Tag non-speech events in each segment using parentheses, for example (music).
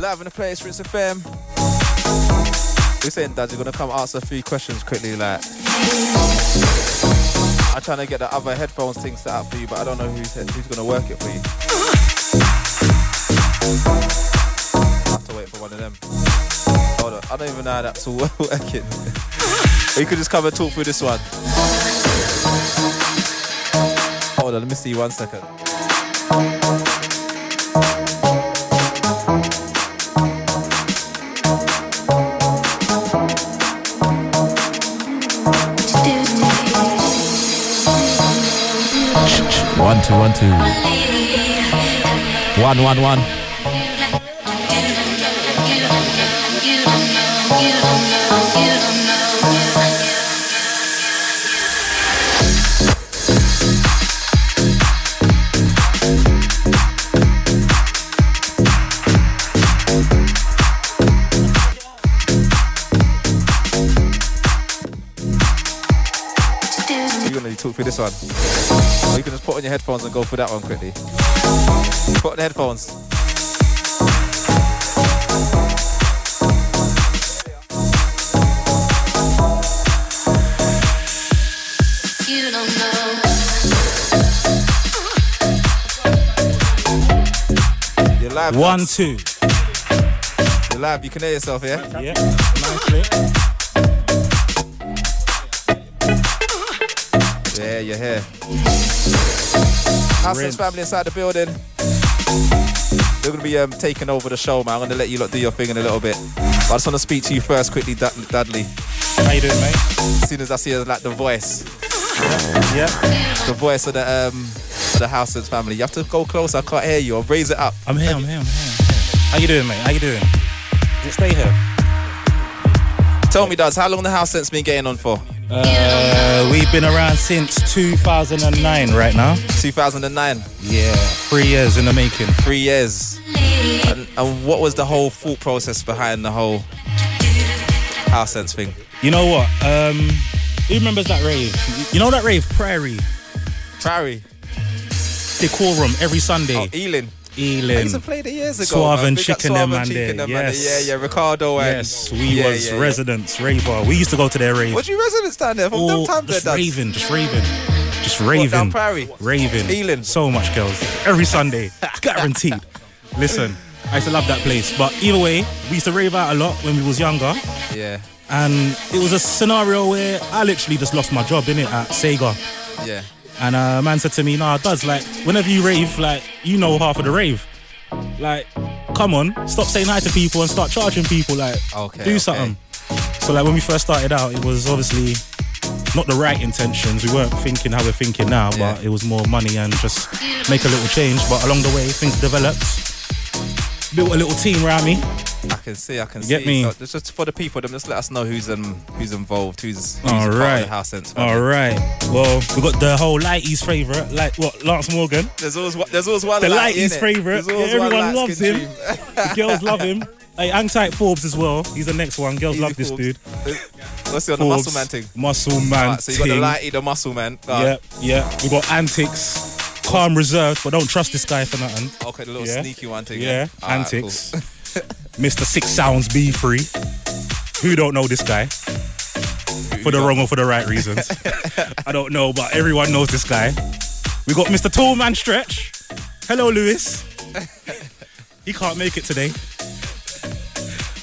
Live in the place, Rinse FM. We're saying, Dad, you're gonna come answer three questions quickly. Like, I'm trying to get the other headphones thing set up for you, but I don't know who's who's gonna work it for you. I have to wait for one of them. Hold on, I don't even know how that's all (laughs) working. or you could just come and talk through this one. Hold on, let me see one second. Two, one. One, one. You're gonna talk through this one. Headphones and go for that one quickly. Put on the headphones. You don't know. You're live. One, two. You're live. You can hear yourself, yeah? Yeah, nicely. Yeah, you're here. Rinse. family inside the building. They're gonna be um, taking over the show, man. I'm gonna let you lot do your thing in a little bit. But I just wanna speak to you first, quickly, Dud- Dudley. How you doing, mate? As soon as I see her, like the voice, Yeah. the voice of the um, of the House's family. You have to go close. I can't hear you. Or raise it up. I'm here, I'm here, I'm here. How you doing, mate? How you doing? Just stay here. Tell me, Duds, how long the House sense been getting on for? Uh, we've been around since 2009 right now. 2009, Yeah, three years in the making. three years. And, and what was the whole thought process behind the whole House sense thing? You know what? Um, who remembers that rave? You know that rave, Prairie, Prairie. Decorum, every Sunday. Oh, Ealing. I Ealing. used to play the years ago. Suave man. and Chicken Suave and Chicken there, them there. yes. Yeah, yeah. Ricardo and Yes, we yeah, was yeah, yeah. residents, raver. We used to go to their rave. Was you residents down there from them Oh, times there, just Duds? raving, just raving, just What, raving, down Prairie? raving. Ealing? So much girls every Sunday, (laughs) guaranteed. Listen, I used to love that place. But either way, we used to rave out a lot when we was younger, Yeah, and it was a scenario where I literally just lost my job in it at Sega. yeah. And uh, a man said to me, "Nah, does like whenever you rave, like you know half of the rave. Like, come on, stop saying hi to people and start charging people. Like, Okay, do okay. something." So like when we first started out, it was obviously not the right intentions. We weren't thinking how we're thinking now, but it was more money and just make a little change. But along the way, things developed. Built a little team around me. I can see, I can You get see. me? So just, for the people, them just let us know who's um who's involved, who's, who's All the House sense. All right. Well, we got the whole lighties favorite, like what Lance Morgan. There's always one- there's always one. The light, lighties favorite. Yeah, everyone loves him. The girls love him. (laughs) Hey, hang tight Forbes as well. He's the next one. Girls Easy love this dude. What's the Forbes, muscle man thing? Muscle man. Right, so you got the lighty, the muscle man. Ah, Yeah, yeah. We got antics. Calm reserved, but don't trust this guy for nothing. Okay, the little Yeah. sneaky one thing. Yeah, antics. cool. (laughs) Mr. Six Sounds B Free. Who don't know this guy? For the wrong or for the right reasons. (laughs) I don't know, but everyone knows this guy. We got Mr. Tall Man Stretch. Hello, Lewis. he can't make it today.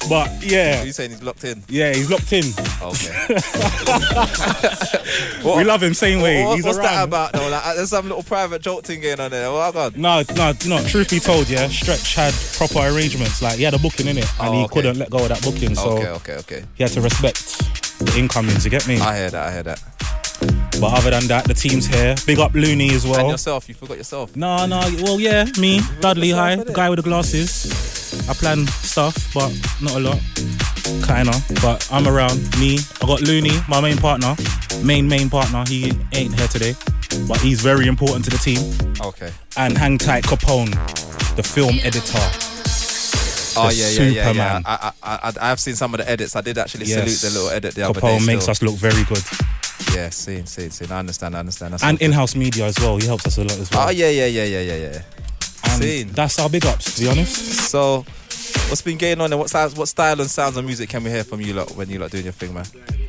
But yeah, You saying he's locked in? yeah, he's locked in. Okay. (laughs) (laughs) We love him same way. What- he's what's around. that about though? Like, there's some little private joke thing going on there. Well, God. No, no, no. Truth be told, yeah, Stretch had proper arrangements. Like he had a booking in it, and Oh, he okay. couldn't let go of that booking. So Okay, okay, okay. he had to respect the incomings. You get me? I hear that. I hear that. But other than that, the team's here. Big up Looney as well. And yourself, you forgot yourself. No, no. Well, yeah, me, Dudley High, the guy with the glasses. I plan stuff, but not a lot. Kinda. But I'm around. Me, I got Looney, my main partner, main main partner. He ain't here today, but he's very important to the team. Okay. And Hang Tight Capone, the film editor. Oh yeah, yeah, yeah, yeah. I, I, I, have seen some of the edits. I did actually Yes. salute the little edit the other Capone day. makes still. us look very good. Yeah, seen, seen, seen. I understand, I understand. That's And in-house media as well. He helps us a lot as well. Oh yeah, yeah, yeah, yeah, yeah, yeah. That's our big ups, to be honest. So, What's been going on and what sounds, what style and sounds of music can we hear from you lot when you lot doing your thing, man?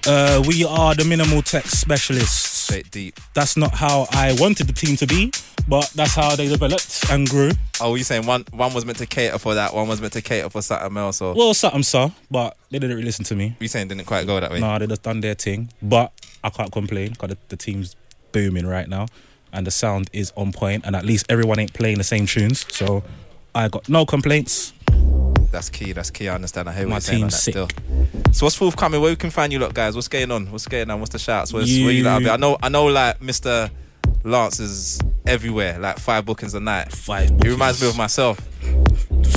Uh, we are the minimal tech specialists. Straight deep. That's not how I wanted the team to be, but that's how they developed and grew. Oh, you saying one one was meant to cater for that, one was meant to cater for something else, or Well, something so, but they didn't really listen to me. you saying didn't quite go that way? No, they just done their thing, but I can't complain because the, the team's booming right now, and the sound is on point, and at least everyone ain't playing the same tunes, so I got no complaints. That's key. That's key. I understand. I hear what My you're saying on that team's sick. still. So what's forthcoming? Where we can find you, lot, guys? What's going on? What's going on? What's the shouts? Where's, where you lot? I know. I know. Like Mr. Lance is everywhere. Like five bookings a night. Five. It Bookings. reminds me of myself.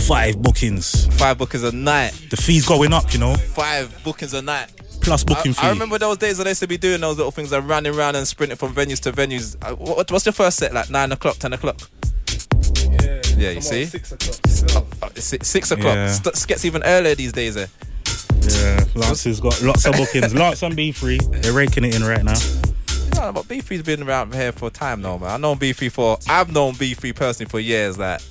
five bookings. Five bookings a night. The fees going up, you know, Five bookings a night. plus I, booking fee. I remember those days when I used to be doing those little things, like running around and sprinting from venues to venues. Uh, what, what's your first set? Like nine o'clock, ten o'clock? Yeah, yeah you see? Uh, six, six o'clock. Yeah. St- gets even earlier these days. Eh? Yeah, Lance has got lots of bookings. Lance and B3, they're raking it in right now. No, but B3's been around here for a time now, man. I've known B3 for, I've known B3 personally for years, like.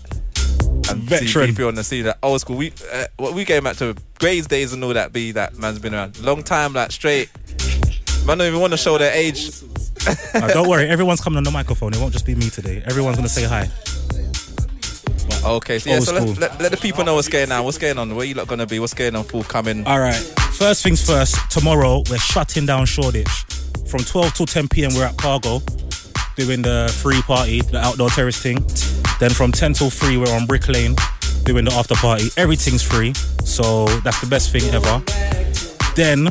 And Veteran. B3 on the scene, like old school. We, uh, what we came back to Gray's days and all that. B that man's been around long time, like straight. Man, don't even want to show their age. (laughs) Don't worry, everyone's coming on the microphone. It won't just be me today. Everyone's gonna say hi. Okay, so yeah, Old so let, let, let the people know what's going on. What's going on? Where you lot gonna be? What's going on? Forthcoming. All right. First things first. Tomorrow we're shutting down Shoreditch. From 12 till 10 p.m. we're at Cargo doing the free party, the outdoor terrace thing. Then from 10 till 3 we're on Brick Lane doing the after party. Everything's free, so that's the best thing ever. Then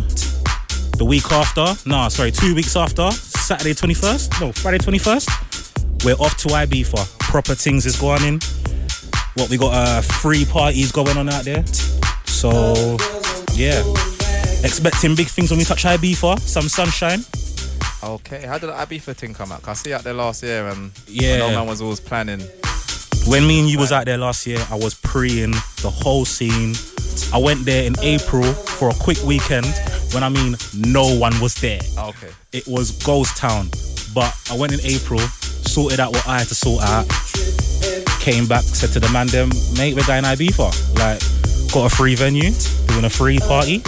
the week after, nah, sorry, two weeks after, Saturday 21st, no, Friday 21st, we're off to Ibiza. Proper things is going in. What we got? Uh, free parties going on out there. So yeah, expecting big things when we touch Ibiza. Some sunshine. Okay, how did the Ibiza thing come out? 'Cause I see you out there last year, and Yeah. Know man was always planning. When me and you was out there last year, I was preing the whole scene. I went there in April for a quick weekend. When I mean no one was there. Ah, okay. It was ghost town. But I went in April, sorted out what I had to sort out. Came back, said to the man, them, mate, we're going Ibiza. Like, got a free venue, doing a free party.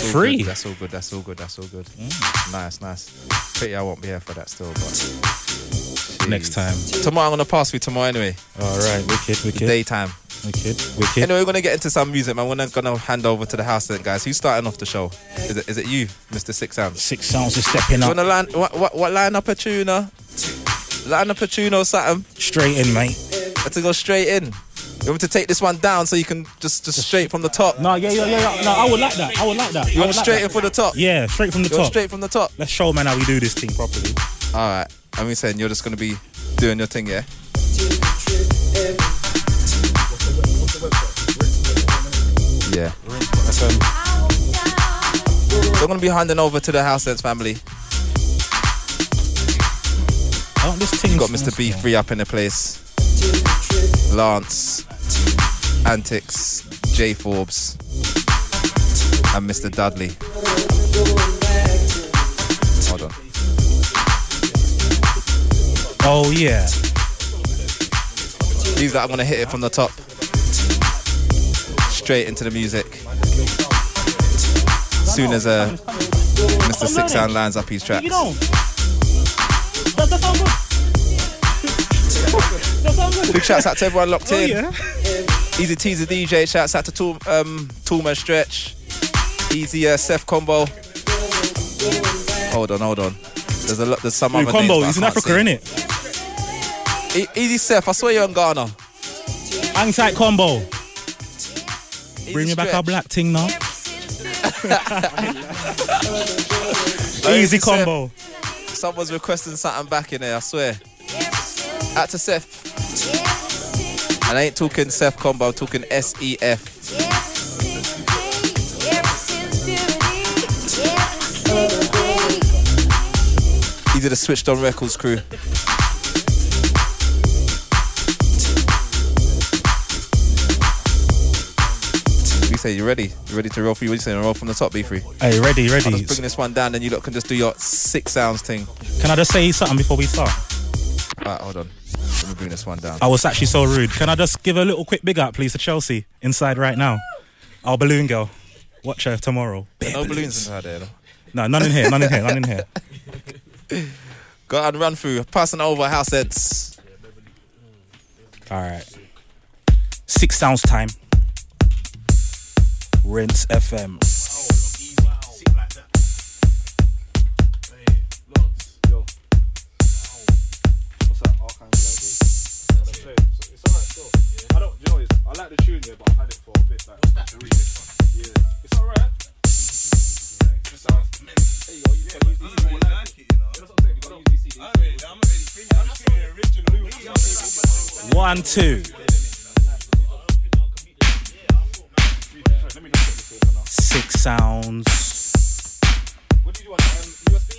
That's all Free. Good. That's all good. That's all good. That's all good. Mm, nice, nice. Pity I won't be here for that still, but Next time. Tomorrow I'm gonna pass you tomorrow anyway. All right, wicked, wicked, Daytime. wicked, wicked. Anyway, we're gonna get into some music, man. We're gonna- gonna hand over to the house then, guys. Who's starting off the show? Is it is it you, Mr. Six Sounds? Six sounds is stepping You up. wanna line what what, what line up a tuner? Line up a tune or something. Straight in, mate. Let's go straight in. You want me to take this one down so you can just just straight from the top. No, yeah, yeah, yeah, yeah. No, I would like that. I would like that. You I want would like straight that. in for the top. Yeah, straight from the You want top. straight from the top. Let's show man how we do this thing properly. All right. And we saying you're just gonna be doing your thing, yeah. Yeah. We're gonna be handing over to the House Sense family. Oh, this thing Got Mr. B3 up in the place. Lance, Antics, J Forbes, and Mr. Dudley. Hold on. Oh yeah. These that I'm gonna hit it from the top. Straight into the music. Soon as uh, Mr. Six Sound lines up his tracks. You know. That, that sound good. That sound good. Big shouts out to everyone locked Oh in. yeah. Easy Teaser DJ, shouts out to Tool, um, Toolman Stretch. Easy uh, Seth Combo. Hold on, hold on. There's a lot. There's some Ooh, other combo. names, He's in Africa, see. innit? E- Easy Seth, I saw you're in Ghana. Hang tight combo. Easy Bring me back our black thing now. (laughs) Easy Seth. combo. Someone's requesting something back in there, I swear. Out to Seth. And I ain't talking Seth Combo, I'm talking E SEF. These are the Switched On Records crew. You say you ready? You ready to roll for you? What you saying? Roll from the top, B3. Hey, ready, I'll ready. just bring this one down, then you lot can just do your six sounds thing. Can I just say something before we start? Alright, hold on. Let me bring this one down. I was actually so rude. Can I just give a little quick big up, please, to Chelsea inside right now? Our balloon girl. Watch her tomorrow. Bare No balloons in her there. though. No, none in here. None in here. None in here. (laughs) Go and run through. Passing over house heads. All right. Six sounds time. Rinse FM. Like the tune there, but I've had it for a bit. Like, yeah, it's alright. It sounds. There you go. You can use these. You like it, you know. That's what I'm saying. You gotta use these CDs. I'm just feeling original. One, two. Let me not put this in now. Six sounds. What did you want? Um, USB?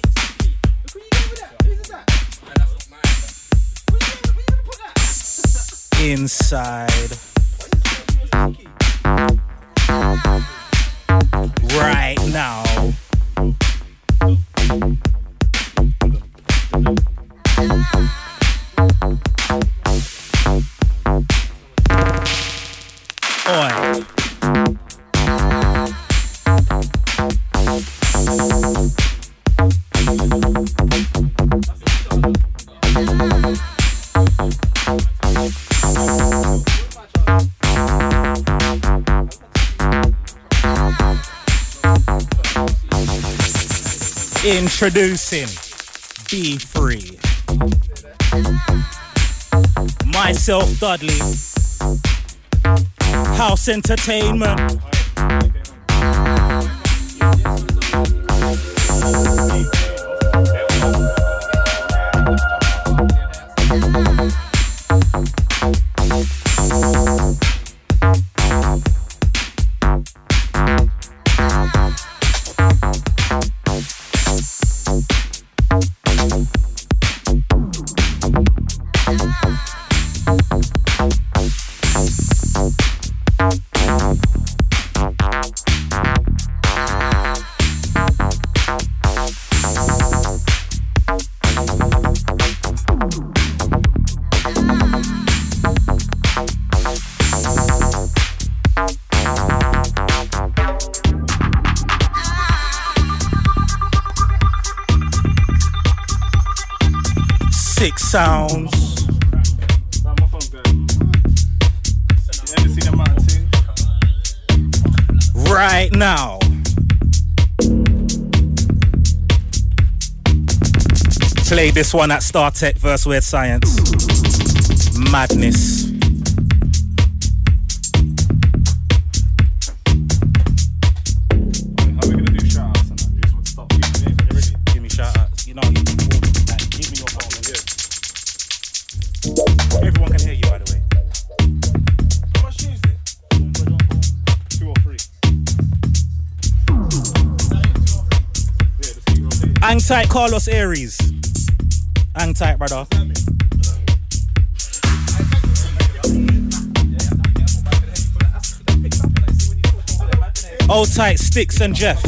Look who you doing with that? Who's that? Where you gonna- where you gonna put that? (laughs) Inside. Right now. Oi. Introducing Be Free. Myself, Dudley. House Entertainment. Six it? Two or three? Yeah, just keep rotating. Hang tight, Carlos Aries. Tight, brother. Hold tight, Sticks and Jeff.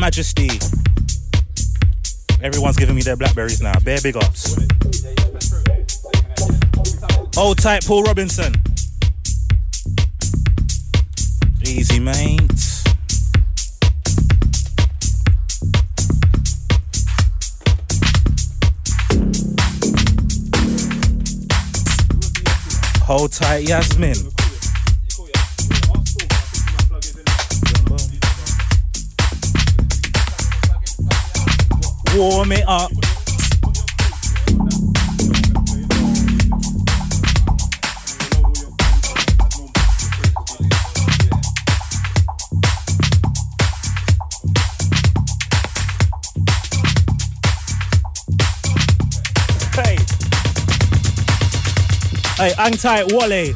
Majesty. Everyone's giving me their blackberries now. Bare big ups. Hold tight, Paul Robinson. Easy, mate. Hold tight, Yasmin. Warm it up. Hey. Hey, hang tight, Wally.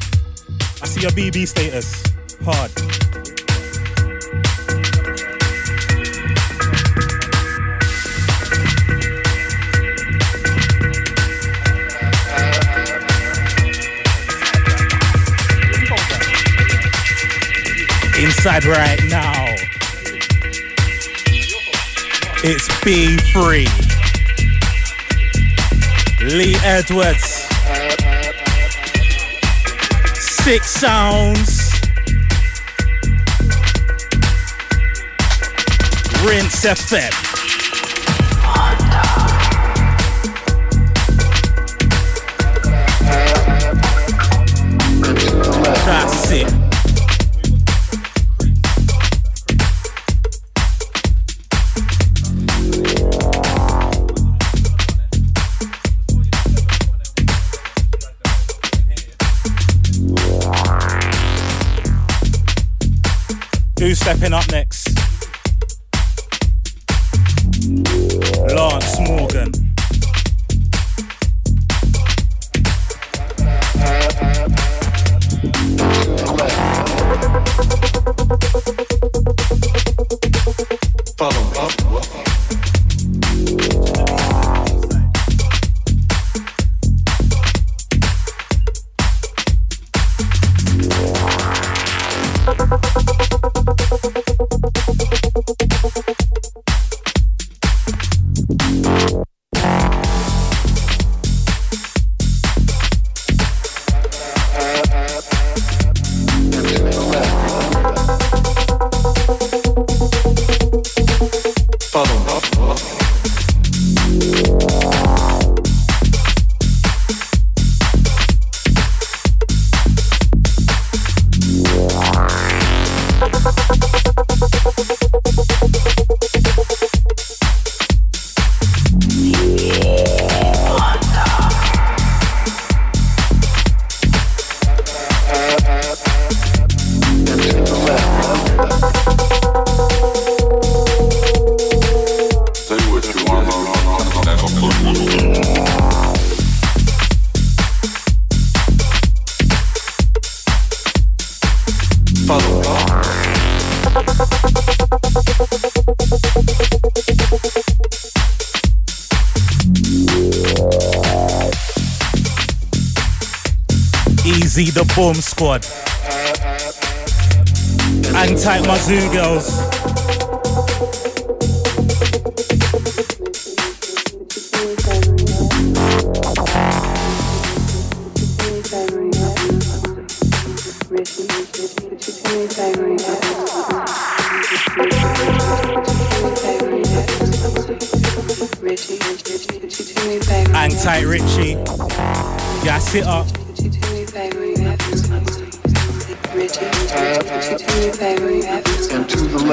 I see your BB status. Hard. Inside right now. It's B3. Lee Edwards. Six sounds. Rinse FM. Stepping up next? Boom Squad. And tight, my Zoo girls. And tight, Richie. Yeah, sit up.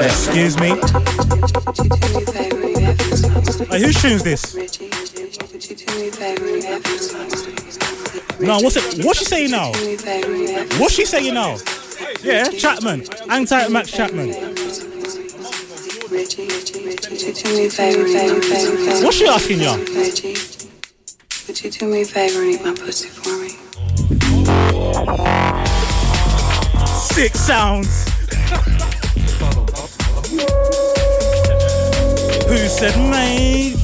Excuse me. Hey, whose tune's this? No, what's it? What's she saying now? What's she saying now? Yeah, Chapman. Hang tight, Max Chapman. What's she asking you? Would you do me a favor and eat my pussy for me? Six sounds. Said mate?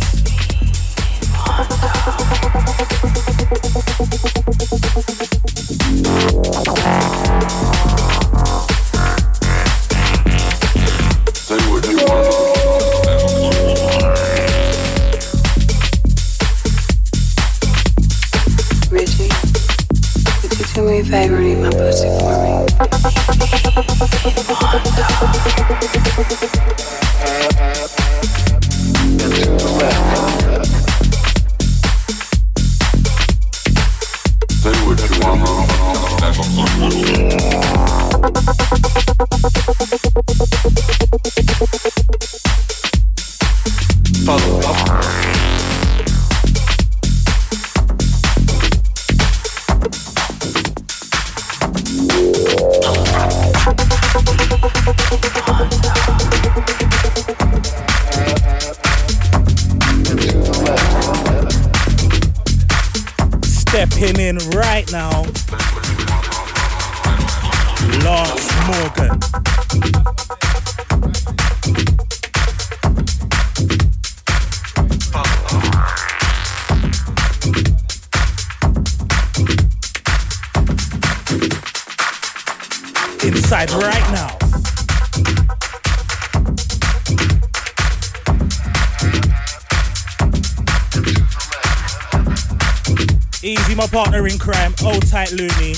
Partner in crime. Old tight Looney.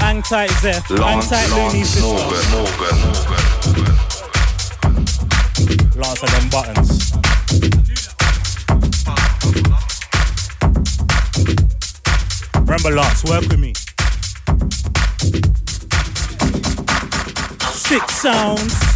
Hang tight Zeph. Hang tight Looney sister. Morgan, Morgan, Morgan. Lance of them buttons. Remember Lance, work with me. Six sounds.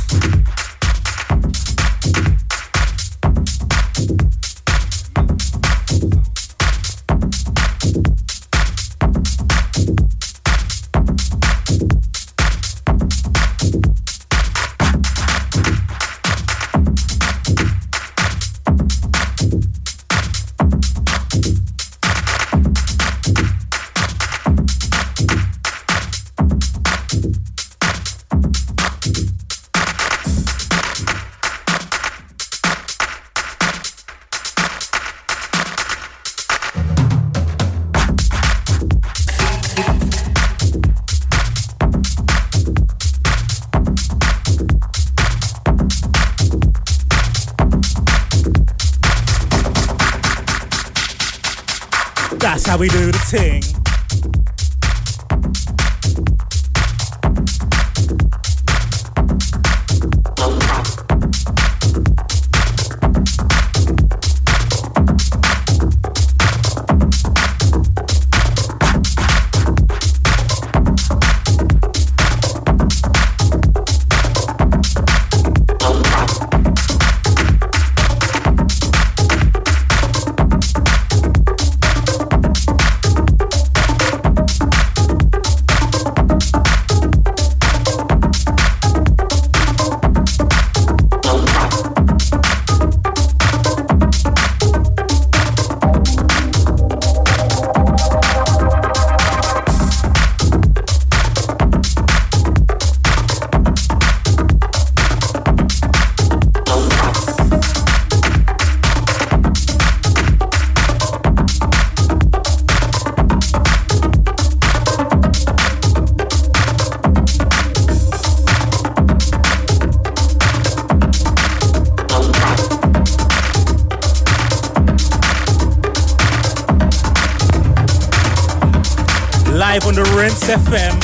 FM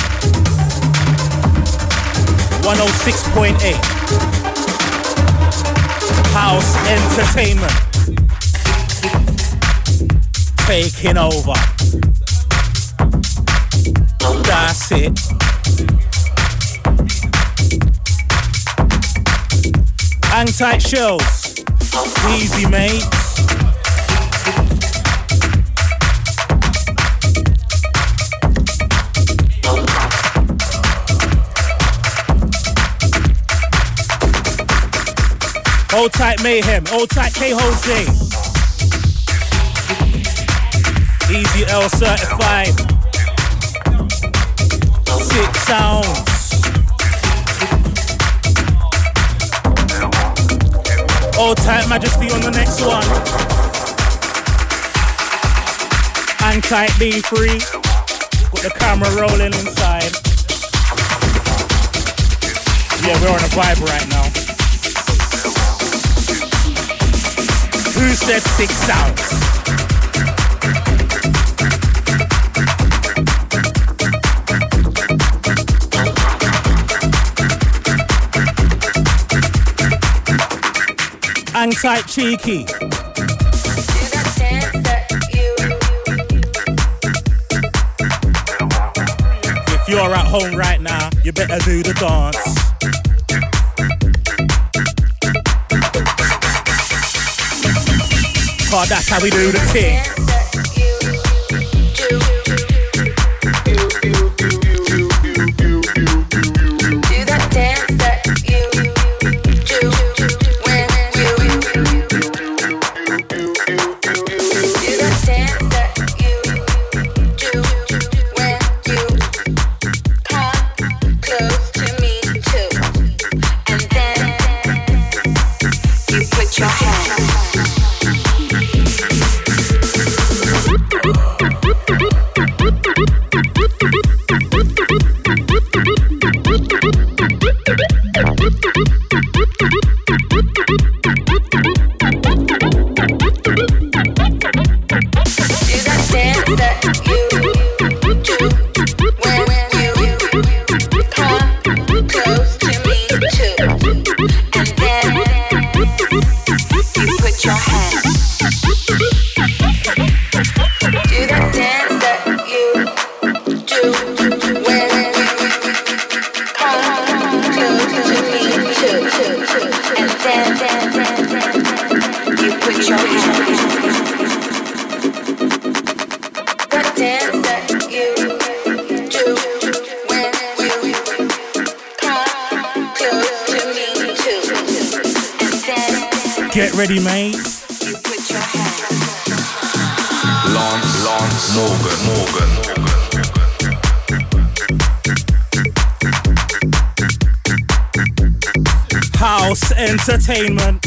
106.8 House Entertainment. Taking over. That's it. Hang tight shows Hold tight Mayhem. Hold tight K Jose. Easy L certified. Six sounds. Hold tight Majesty on the next one. And tight B3. Got the camera rolling inside. Yeah, we're on a vibe right now. Said six sounds? Hang tight, cheeky. If you're at home right now, you better do the dance. That's how we do the thing. Entertainment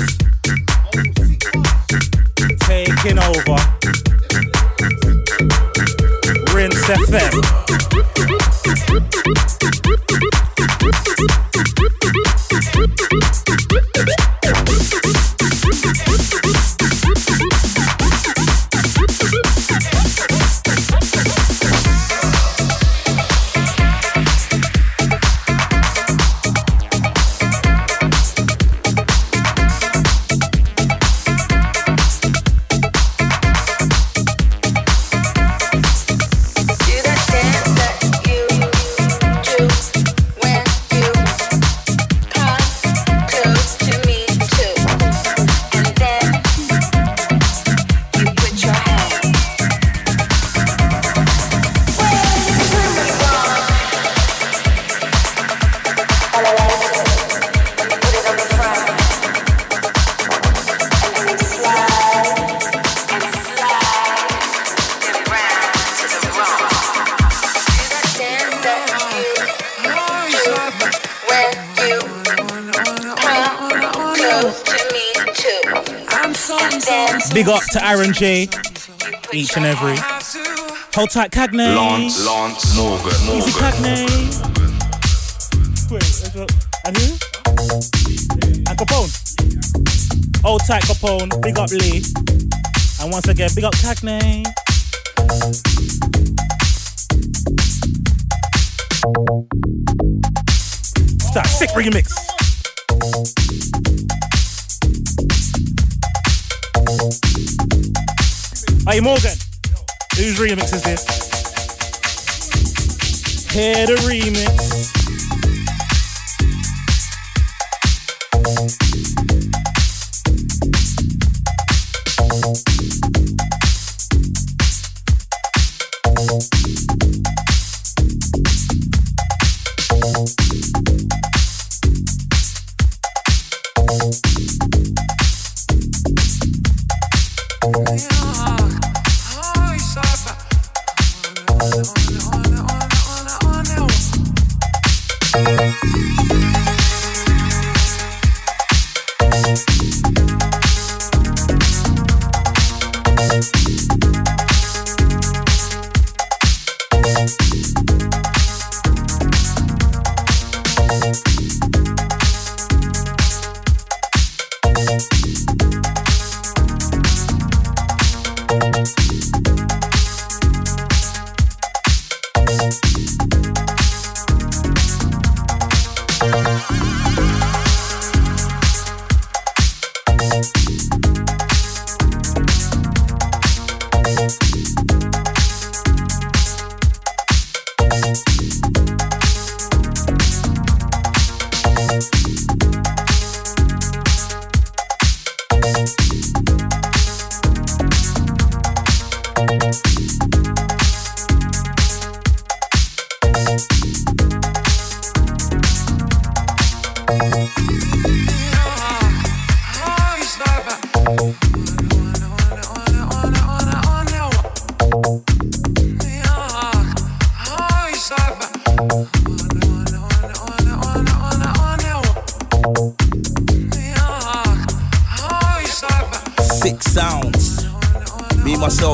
to J. Each and every. Hold tight, Cagney. Lance, Lance, Morgan, Morgan. Easy, Cagney. Wait, and who? And Capone. Hold tight, Capone. Big up Lee. And once again, big up Cagney. Start sick remix. Hey Morgan, whose remix is this? Hear the remix.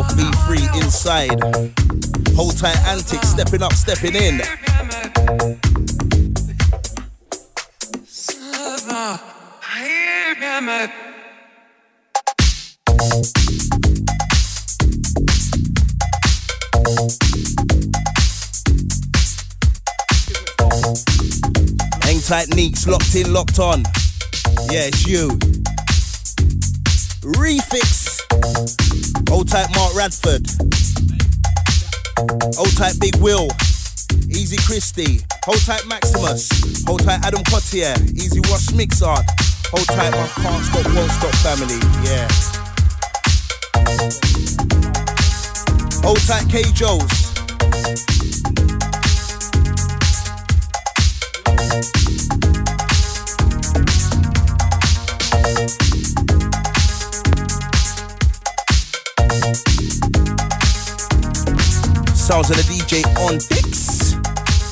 yourself, be free inside. Hold tight antics, stepping up, stepping in. Hang tight, neeks, locked in, locked on. Yeah, it's you. Refix Old type Mark Radford. Old type Big Will. Easy Christie. Hold tight Maximus. Hold tight Adam Cotier. Easy Ross Mixart. Hold tight my Can't Stop, Won't Stop family. Yeah. Hold tight K. Joes. Sounds of the DJ on Dix.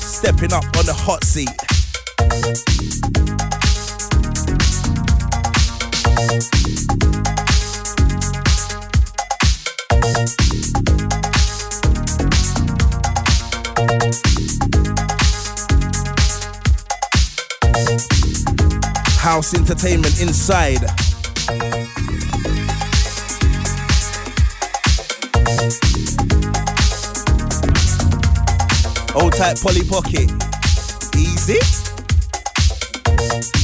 Stepping up on the hot seat. House entertainment inside. Old type Polly Pocket. Easy.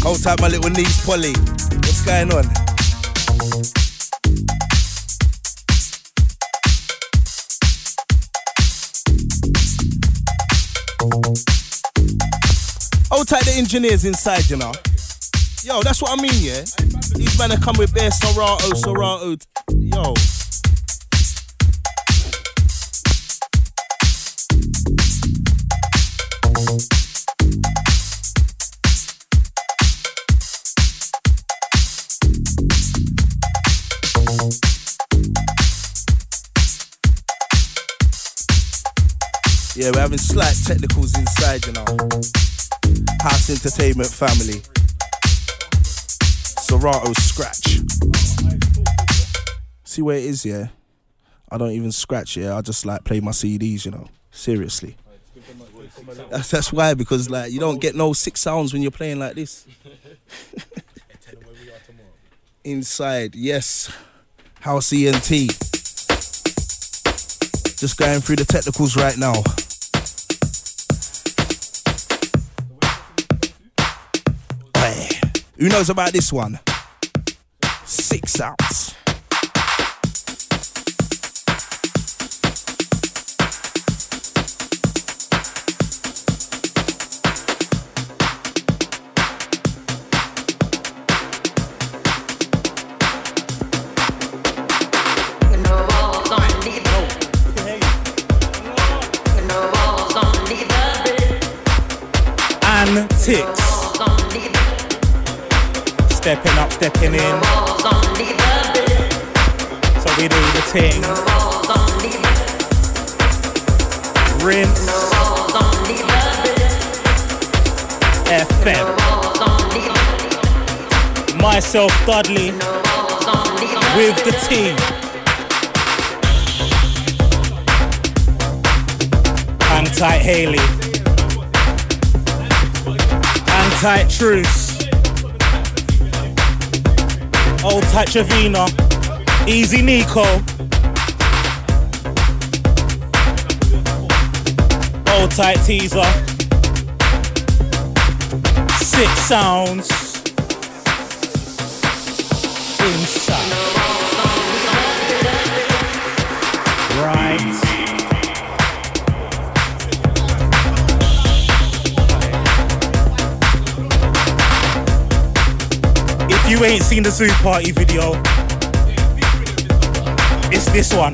Hold tight, my little niece Polly. What's going on? Old tight, the engineers inside, you know. Yo, that's what I mean, yeah? These men are come with their Serato, Serato. Yo. Yeah, we're having slight technicals inside, you know. House Entertainment family. Serato scratch. See where it is, yeah? I don't even scratch it. I just like play my CDs, you know. Seriously. That's, that's why, because like you don't get no six sounds when you're playing like this. (laughs) Inside, yes. House ENT. Just going through the technicals right now. Hey, who knows about this one? Six sounds. Stepping up, stepping in. So we do the thing. Rinse. FM. Myself, Dudley. With the team. Hang tight, Haley. Hang tight, Truce. Old tight, Trevina. Easy, Nico. Old tight, Teaser. Six sounds. Inside. You ain't seen the Zoo Party video, it's this one.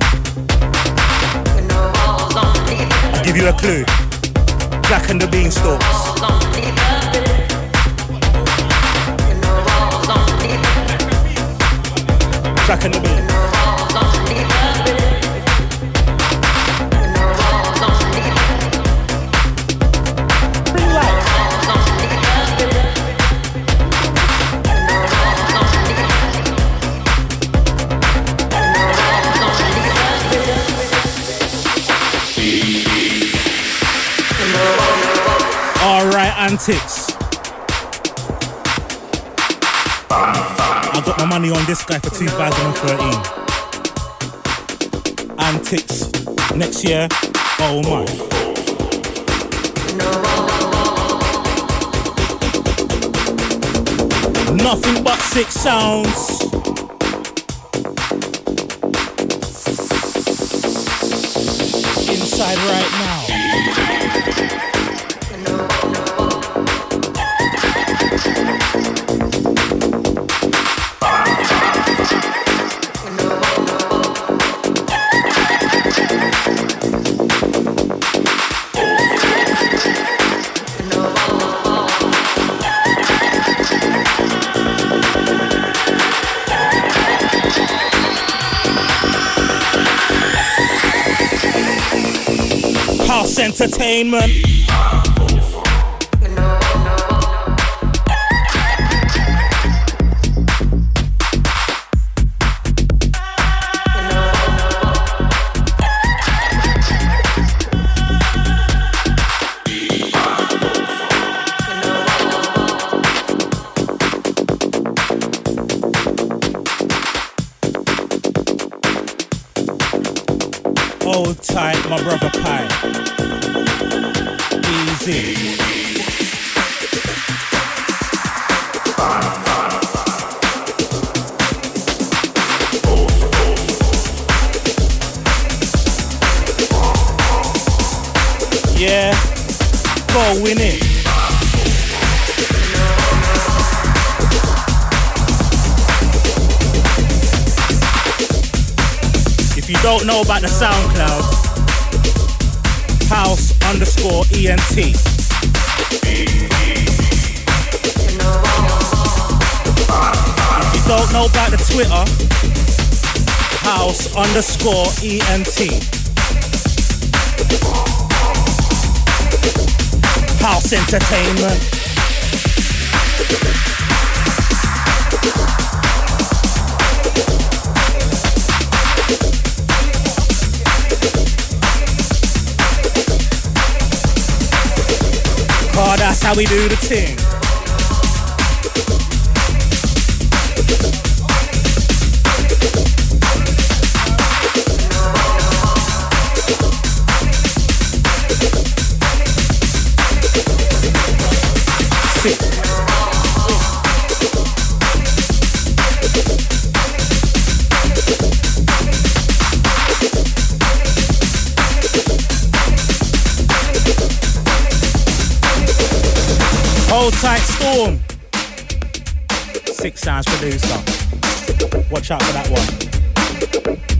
I'll give you a clue. Jack and the Beanstalks. Jack and the Bean. Antics. I got my money on this guy for 2013. Antics next year. Oh my. Nothing but sick sounds. Inside right now. Entertainment. ENT. If you don't know about the Twitter, house underscore ENT. House entertainment. How we do the thing. Hold tight, Storm. Six Sounds producer. Watch out for that one.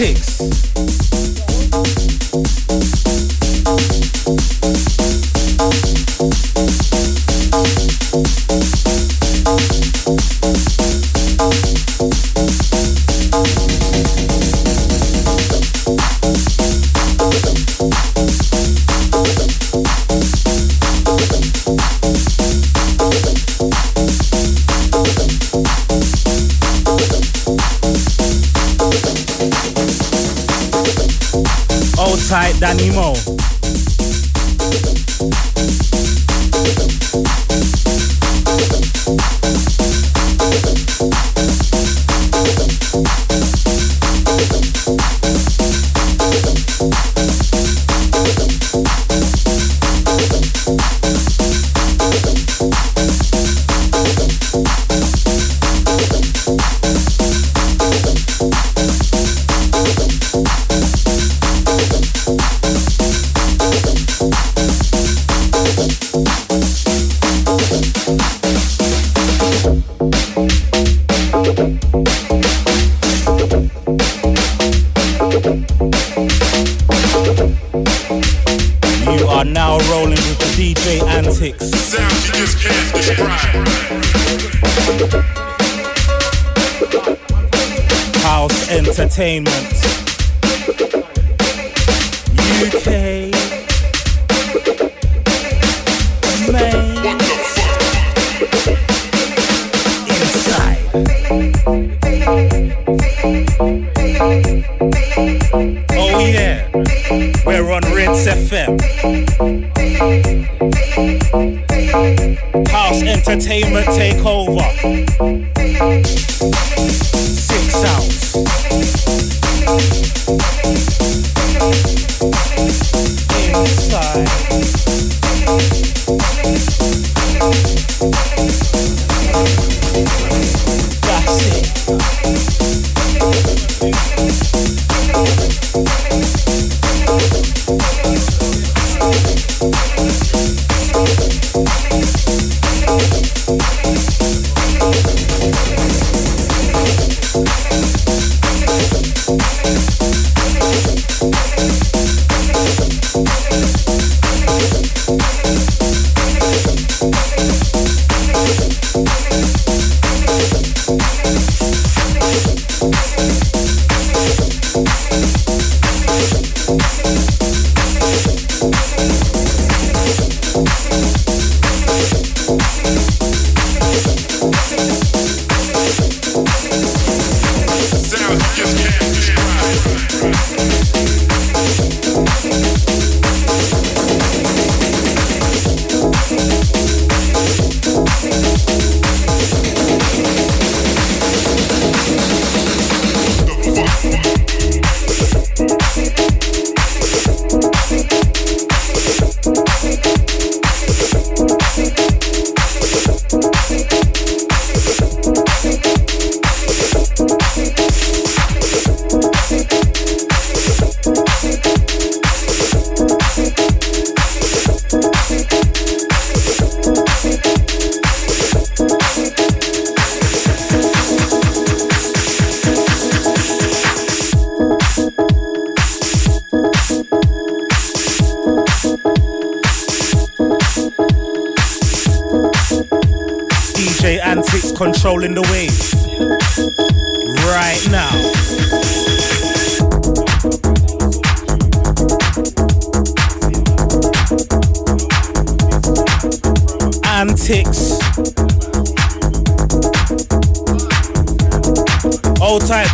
Antics.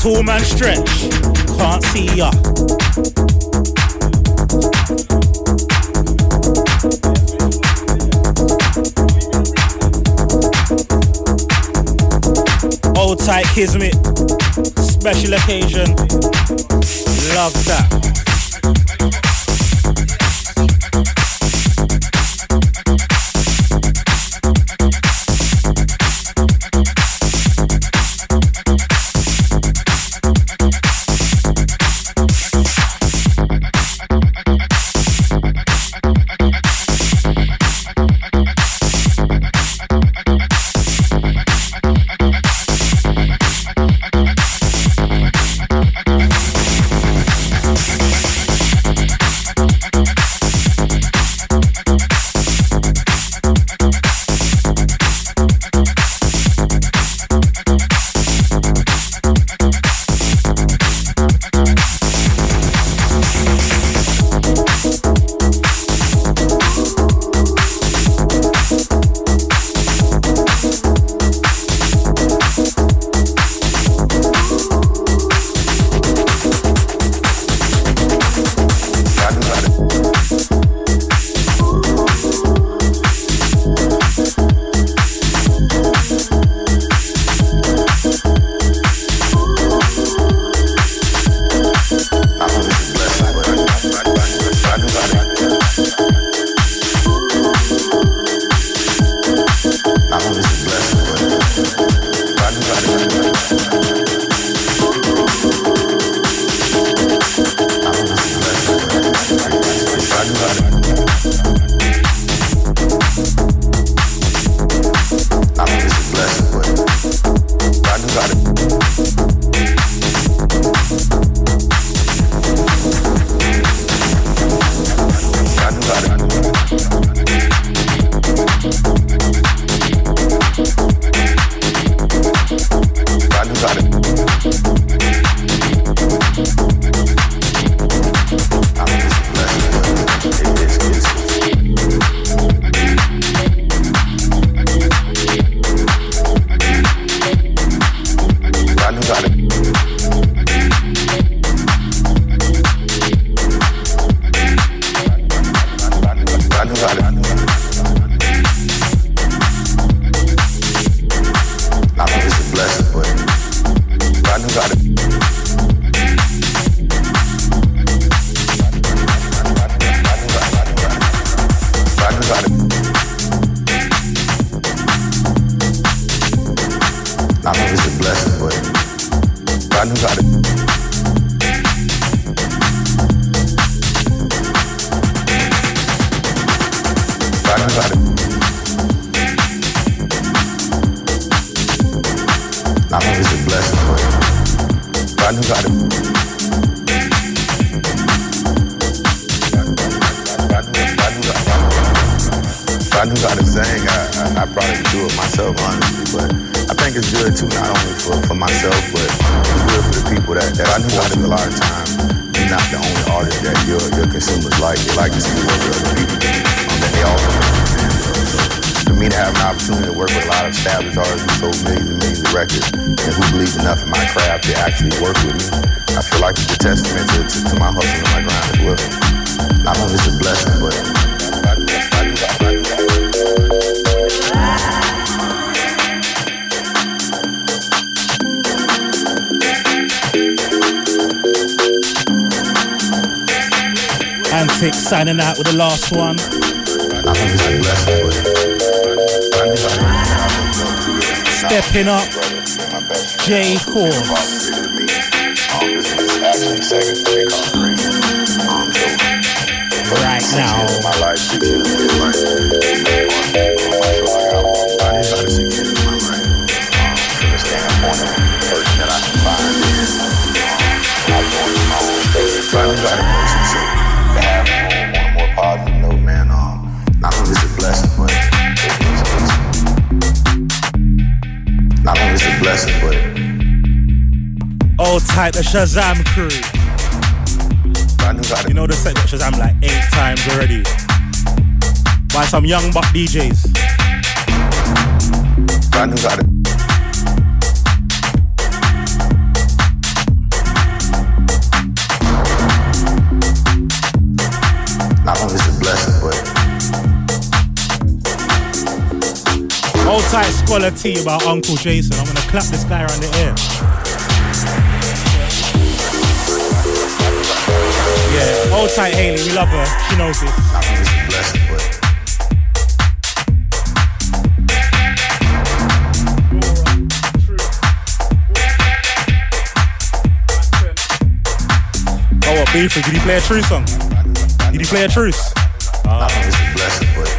Tall man stretch. Can't see ya. Old tight, Kismet. Special occasion. Love that. I up, J Forbes. Type the Shazam crew. I knew I You know they said that Shazam like eight times already. By some young buck DJs. I knew how to. Not only is it a blessing, but Old tight scholar T about Uncle Jason. I'm gonna clap this guy around the ear. Yeah, old tight Haley, we love her. She knows it a Oh, what, Beefy, did he play a true song? Did he play a truce? a but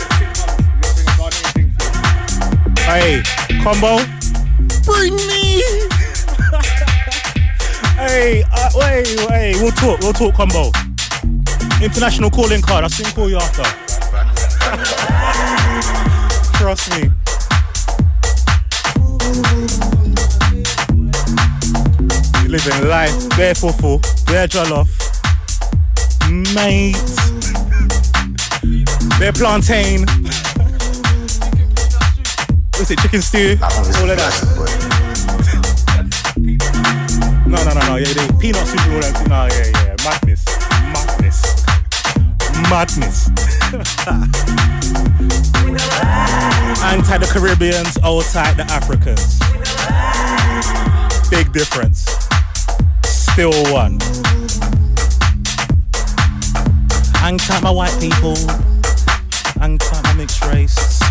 Hey, combo. Bring me. (laughs) hey, uh, wait, wait, we'll talk, we'll talk combo. International calling card, I'll soon call you after. (laughs) Trust me. You living life, bare fufu, bare jollof, mate, bare plantain. What's it, chicken stew? not only is it All of that. No, no, no, no. Yeah, they, peanut soup and all that. No, yeah, yeah. Madness. (laughs) Anti the Caribbeans, old tight the Africans. Big difference. Still one. Tight my white people. Tight my mixed race.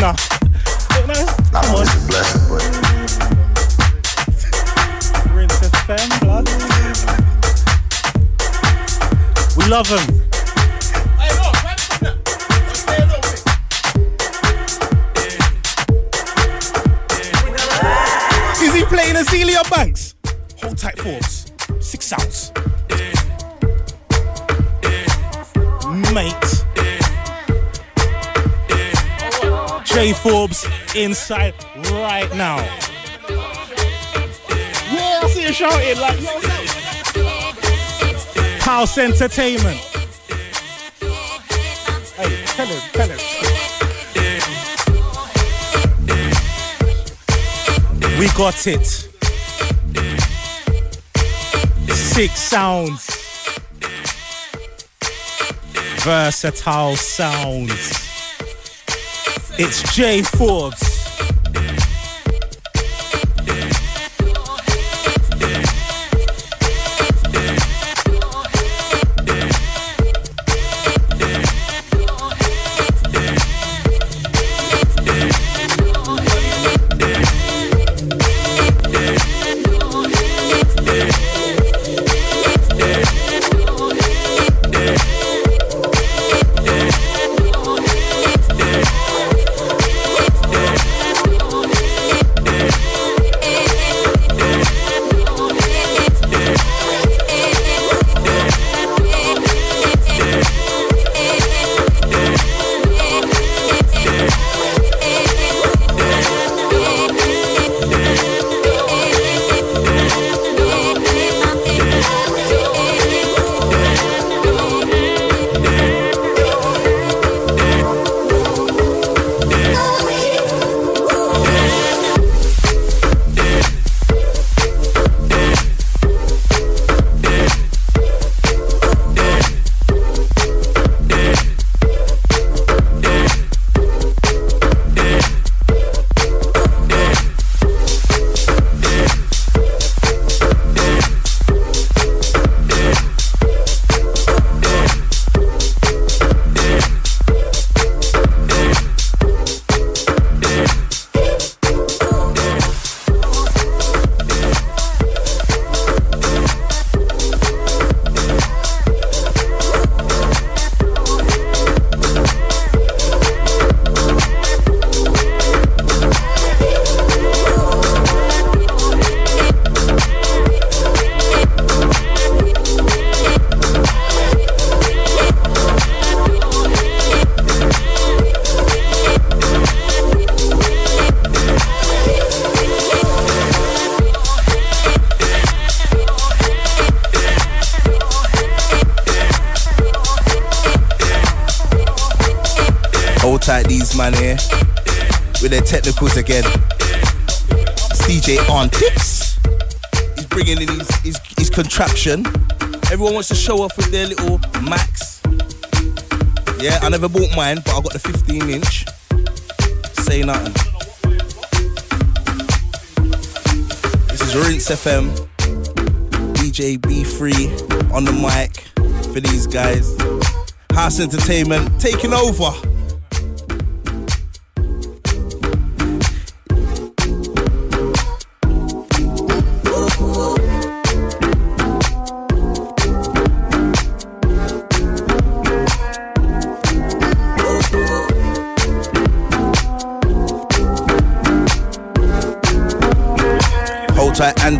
nah. No, not come only on. is it love him. Is he playing Azealia Banks? Hold tight Forbes. Six outs. Mate. J Forbes inside right now. Yeah, I see you shouting like House Entertainment. Hey, tell him, tell him. We got it. Six sounds. Versatile sounds. It's J Forbes. Everyone wants to show off with their little Max. Yeah, I never bought mine, but I got the 15 inch. Say nothing. This is Rinse FM. DJ B3 on the mic for these guys. House Entertainment taking over.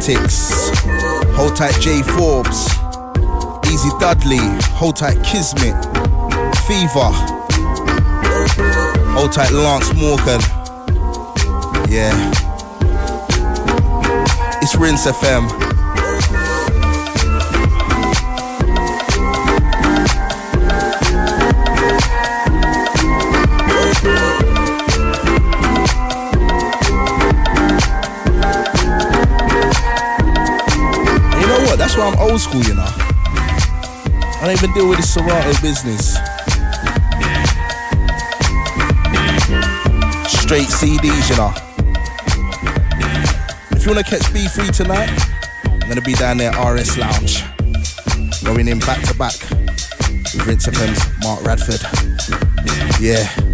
Tight. Hold tight J Forbes. Easy Dudley. Hold tight Kismet. Fever. Hold tight Lance Morgan. Yeah. It's Rinse FM. Why I'm old school, you know. I don't even deal with this Serato business. Straight CDs, you know. If you wanna catch B3 tonight, I'm gonna be down there RS Lounge. Going in back to back with Rinse FM's Mark Radford. Yeah.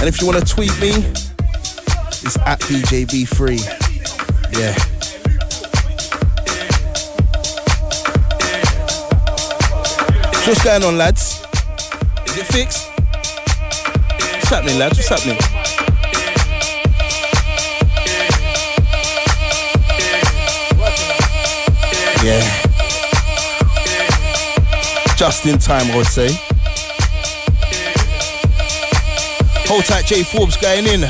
And if you wanna tweet me, it's at DJB3. Yeah. What's going on, lads? Is it fixed? What's happening, lads? What's happening? Yeah. Just in time, I would say. Hold tight, J Forbes going in.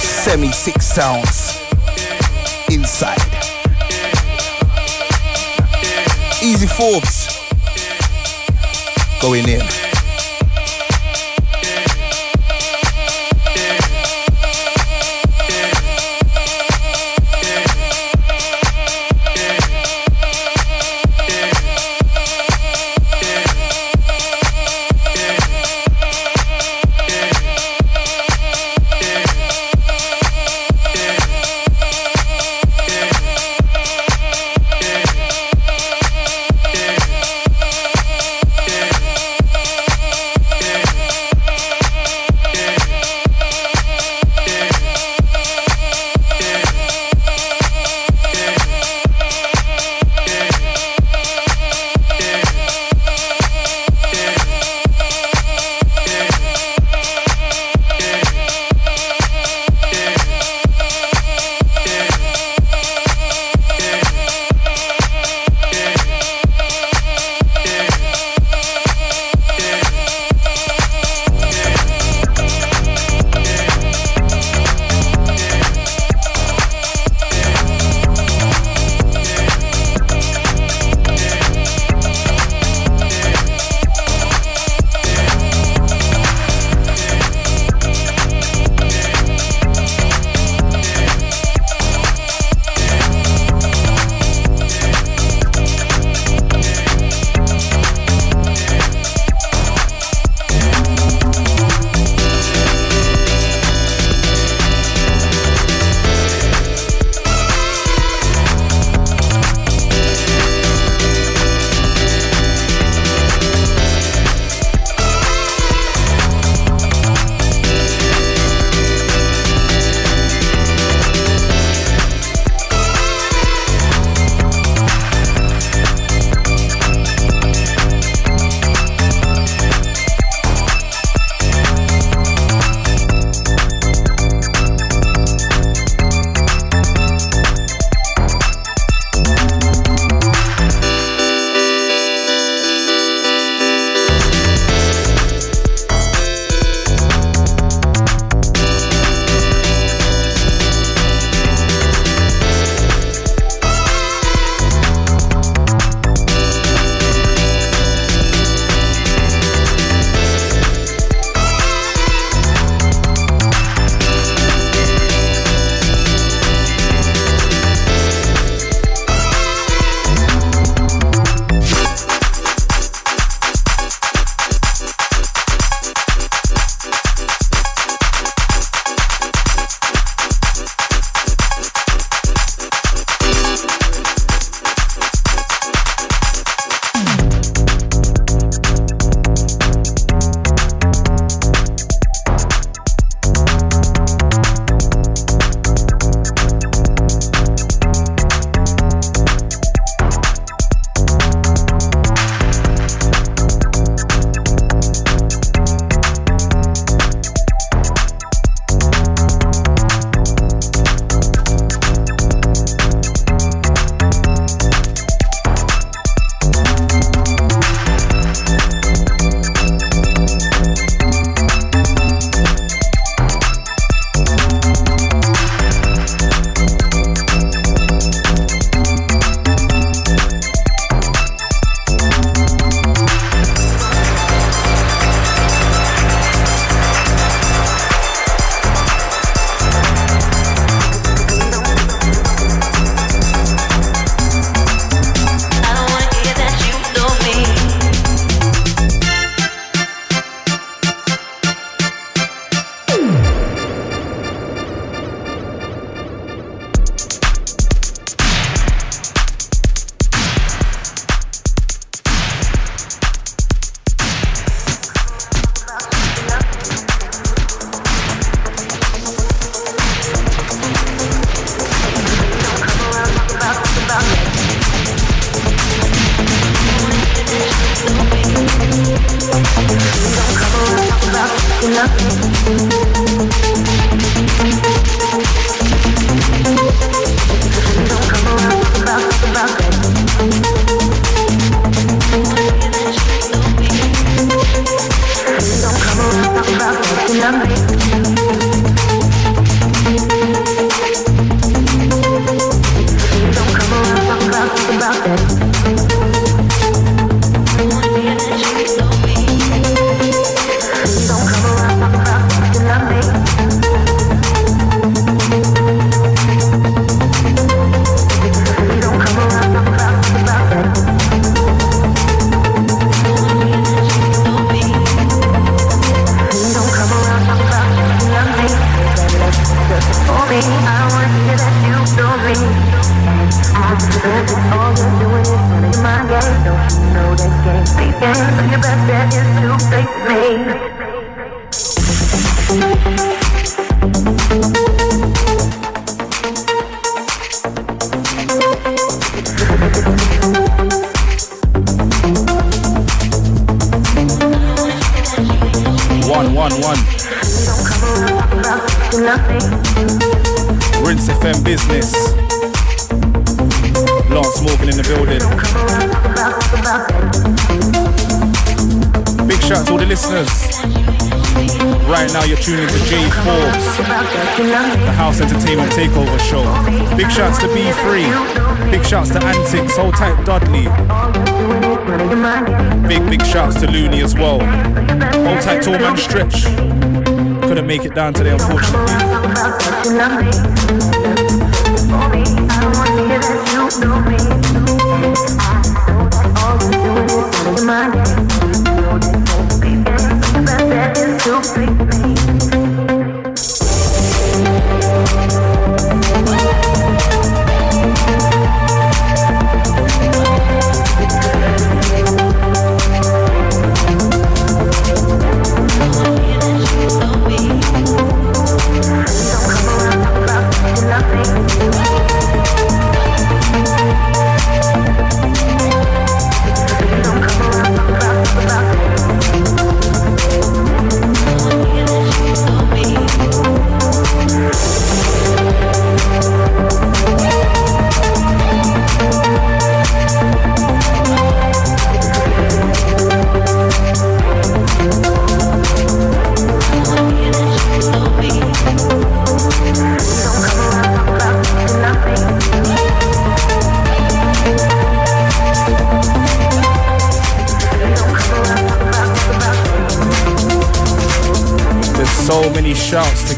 Semi six sounds Forbes going in.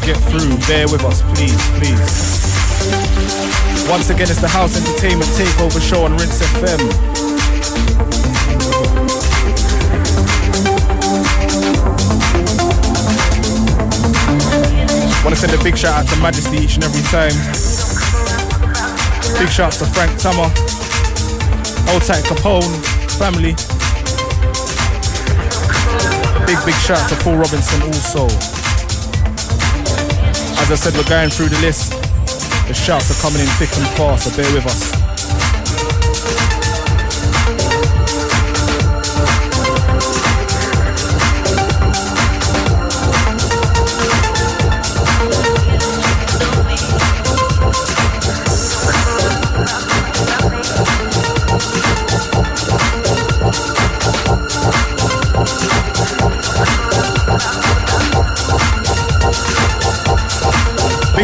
Get through. Bear with us, please, please. Once again, it's the House Entertainment Takeover Show on Rinse FM. Want to send a big shout out to Majesty each and every time. Big shouts to Frank Tummer, Old Tight Capone, family. Big, big shout out to Paul Robinson also. As I said, we're going through the list. The shouts are coming in thick and fast, so bear with us.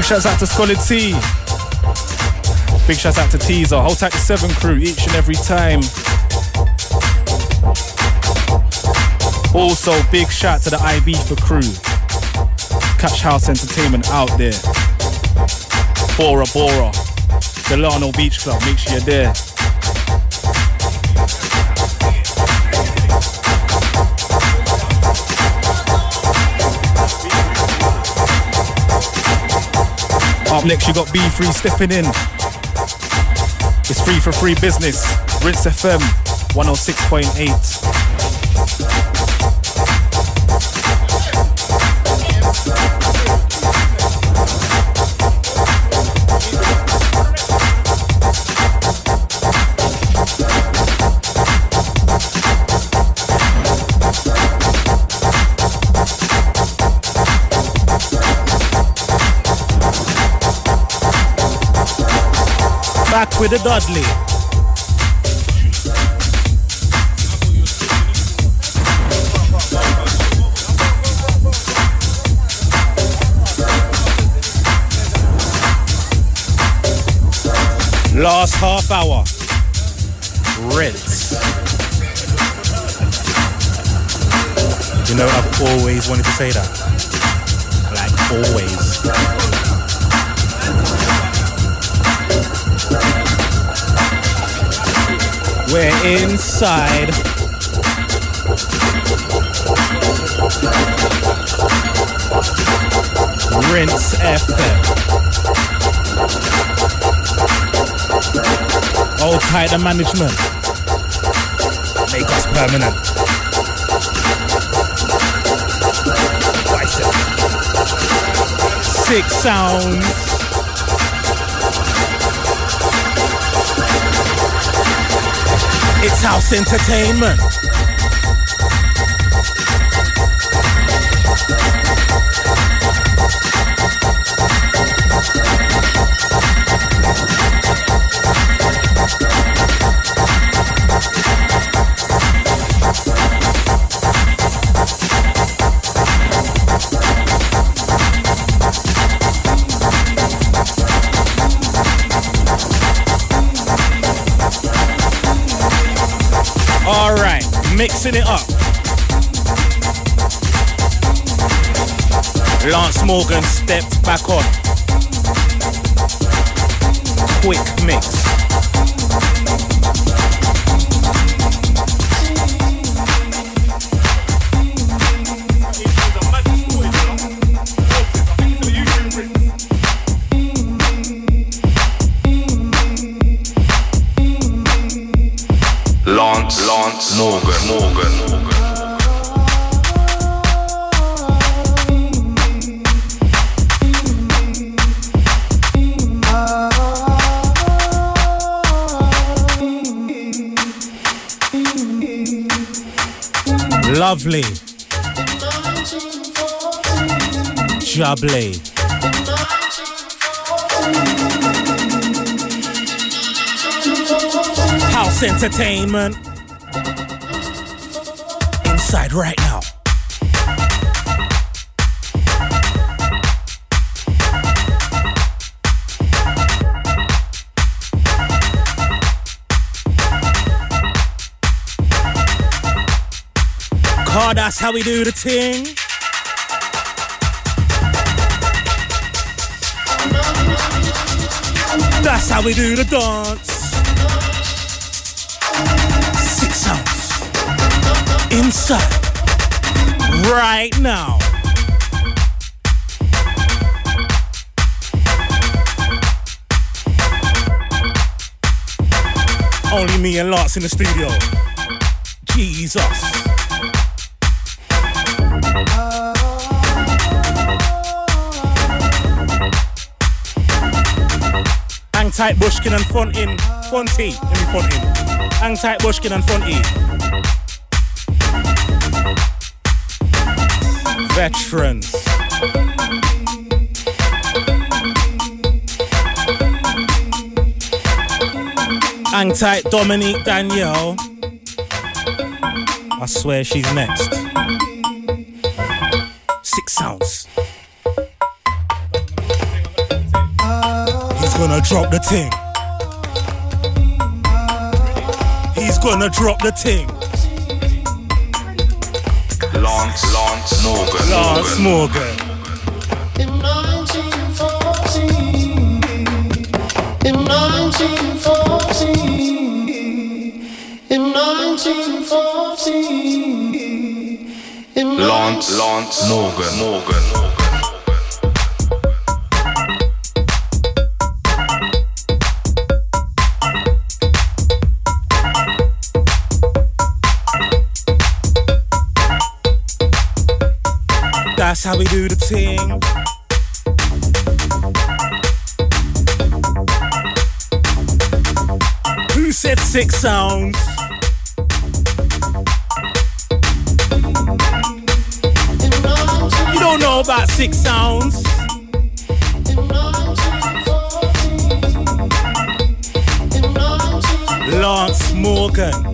Shouts out to Solid T. Big shouts out to Teaser. Tight to Seven Crew each and every time. Also, big shout to the IB for crew. Catch House Entertainment out there. Bora Bora. Delano Beach Club. Make sure you're there. Up next, you got B3 stepping in. It's free for free business. Rinse FM 106.8. with the Dudley. Last half hour. Rinse. You know, I've always wanted to say that. Like, always. We're inside. Rinse FM. Hold tight management. Make us permanent. Six sounds. It's house entertainment. Mixing it up. Lance Morgan stepped back on. Quick mix. Lance, Morgan, Morgan. Lovely. Jubbly. House entertainment. Inside right now. Car, that's how we do the thing. That's how we do the dance. Inside. Right now. Only me and Lance in the studio. Jesus. Hang tight, Bushkin and Fontin. Fonty. Let me Fontin. Hang tight, Bushkin and Fonty. Veterans. Hang tight, Dominique Danielle. I swear she's next. Six sounds. He's gonna drop the ting. He's gonna drop the ting. Lance, Morgan, Lance. In 1914, in 1914, in 1914, in Lance, Lance, Morgan, Morgan. That's how we do the ting. Who said six sounds? You don't know about six sounds. Lance Morgan.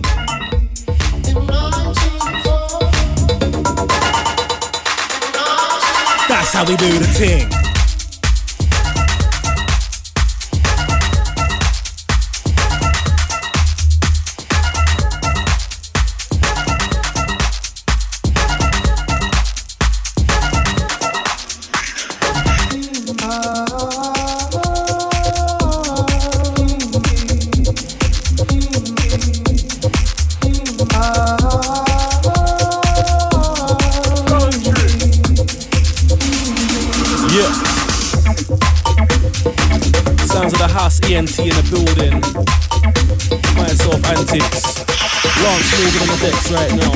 How we do the thing. ENT in the building. Myself, Antics. Lance moving on the decks right now.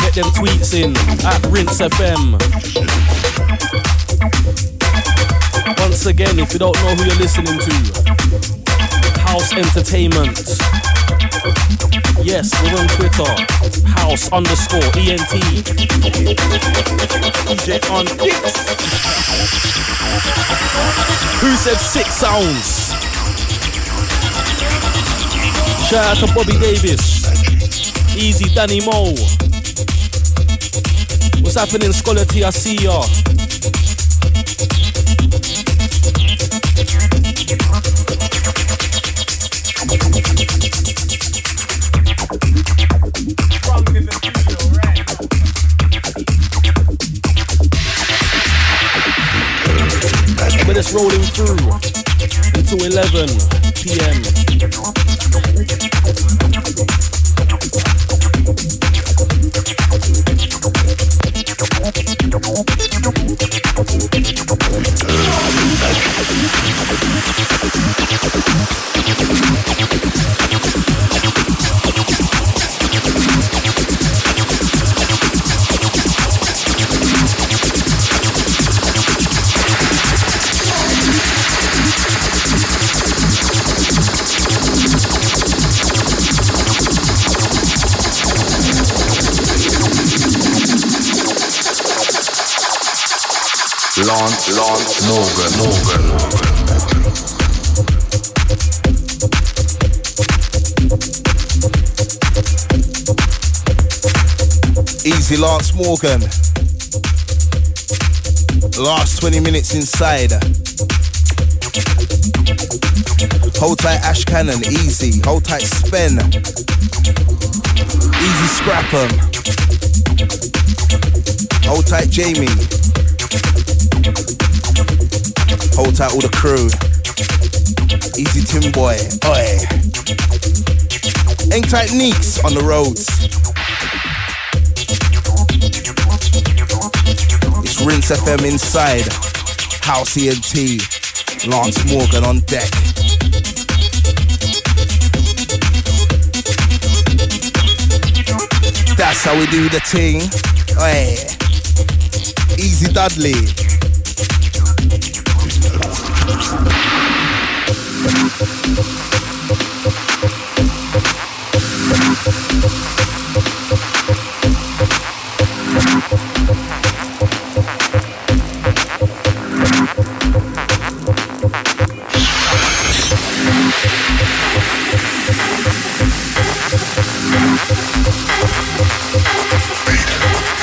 Get them tweets in at Rinse FM. Once again, if you don't know who you're listening to, House Entertainment. Yes, we're on Twitter. House underscore ENT. DJ on Dicks. Who said six sounds? Shout out to Bobby Davis. Easy Danny Mo. What's happening, Scholar T? I see ya. 11 p.m. Easy Lance Morgan. Last 20 minutes inside. Hold tight Ash Cannon, easy. Hold tight Spen. Easy Scrap 'em. Hold tight Jamie. Hold tight all the crew. Easy Tim Boy. Oi. Hang tight Neeks on the roads. It's Rinse FM inside. House ENT. Lance Morgan on deck. That's how we do the thing. Oi. Easy Dudley.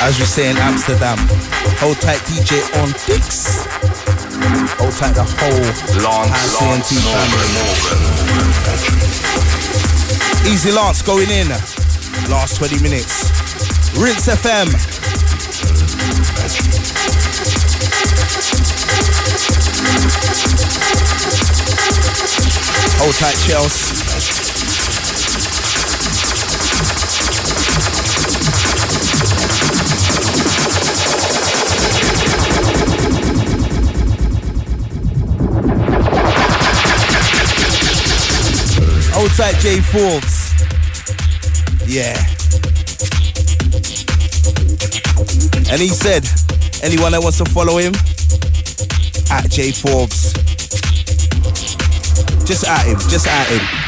As we say in Amsterdam, hold tight DJ on Dix. Hold tight the whole Lance, Lance family. Easy Lance going in. Last 20 minutes. Rinse FM. Hold tight, Chelsea. Tight, Jay Forbes. Yeah. And he said, anyone that wants to follow him, at Jay Forbes. Just at him, just at him.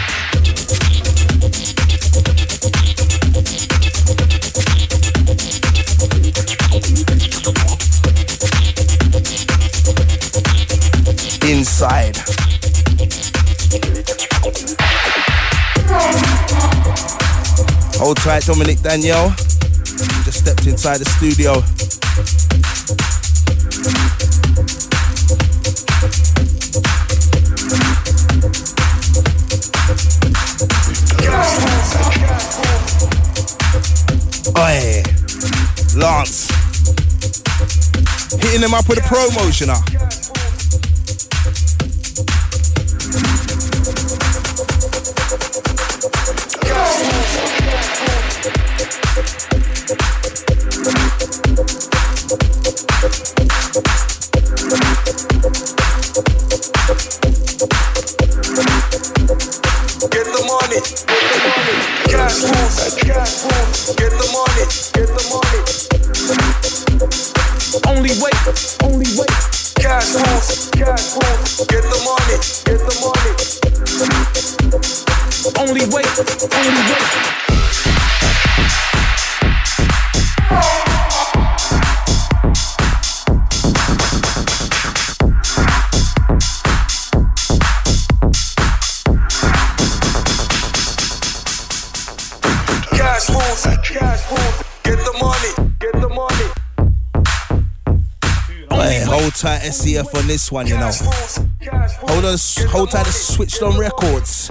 Hold tight, Dominique Danielle. Just stepped inside the studio. Oi, Lance. Hitting him up with a promotion. ah. cash on this one, you know. Hold on, hold tight, switched on records.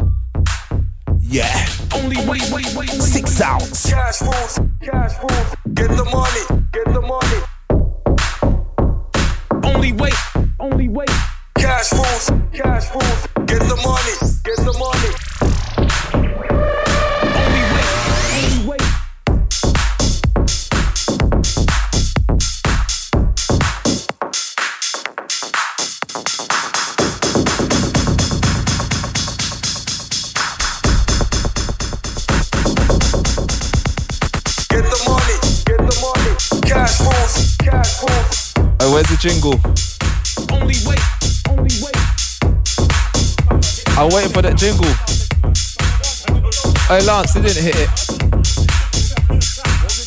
Yeah. Only wait, wait, wait, wait. Six sounds. Cash rules, cash rules. Get the money, get the money. That jingle. Hey, Lance, they didn't hit it.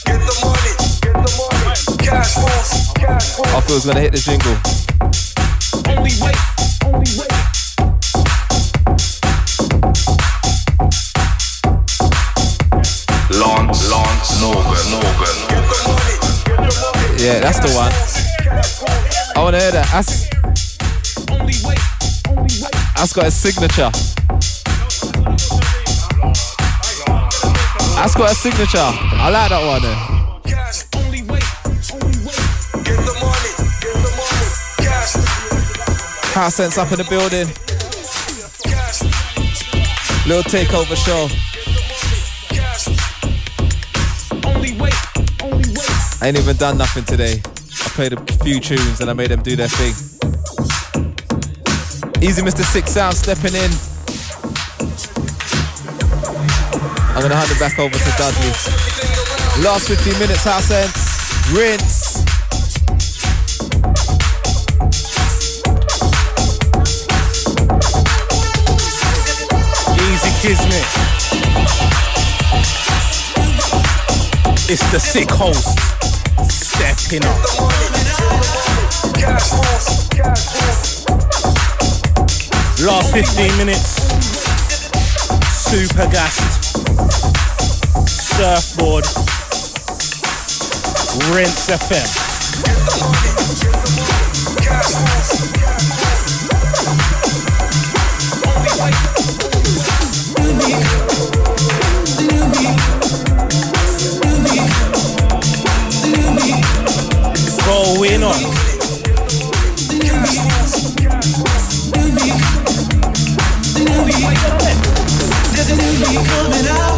Get the money, get the money. Cash rules, cash rules. I thought it was gonna hit the jingle. Only wait, only wait. Lance, Lance, Morgan, Morgan. Yeah, that's the one. I wanna hear that. That's Only wait, only wait. that's got a signature. That's got a signature. I like that one. Then. Cash, Only wait, only wait. get the money, get the money. Cash, House sense up in the building. Little takeover show. cash. Only wait, only wait. I ain't even done nothing today. I played a few tunes and I made them do their thing. Easy Mr. Six Sound stepping in. I'm gonna hand it back over to Dudley. Last 15 minutes, house sense. Rinse. Easy Kismet. It's the sick host. Stepping up. Last 15 minutes. Super gassed. Surfboard. Rinse FM. Going on. There's a new me coming out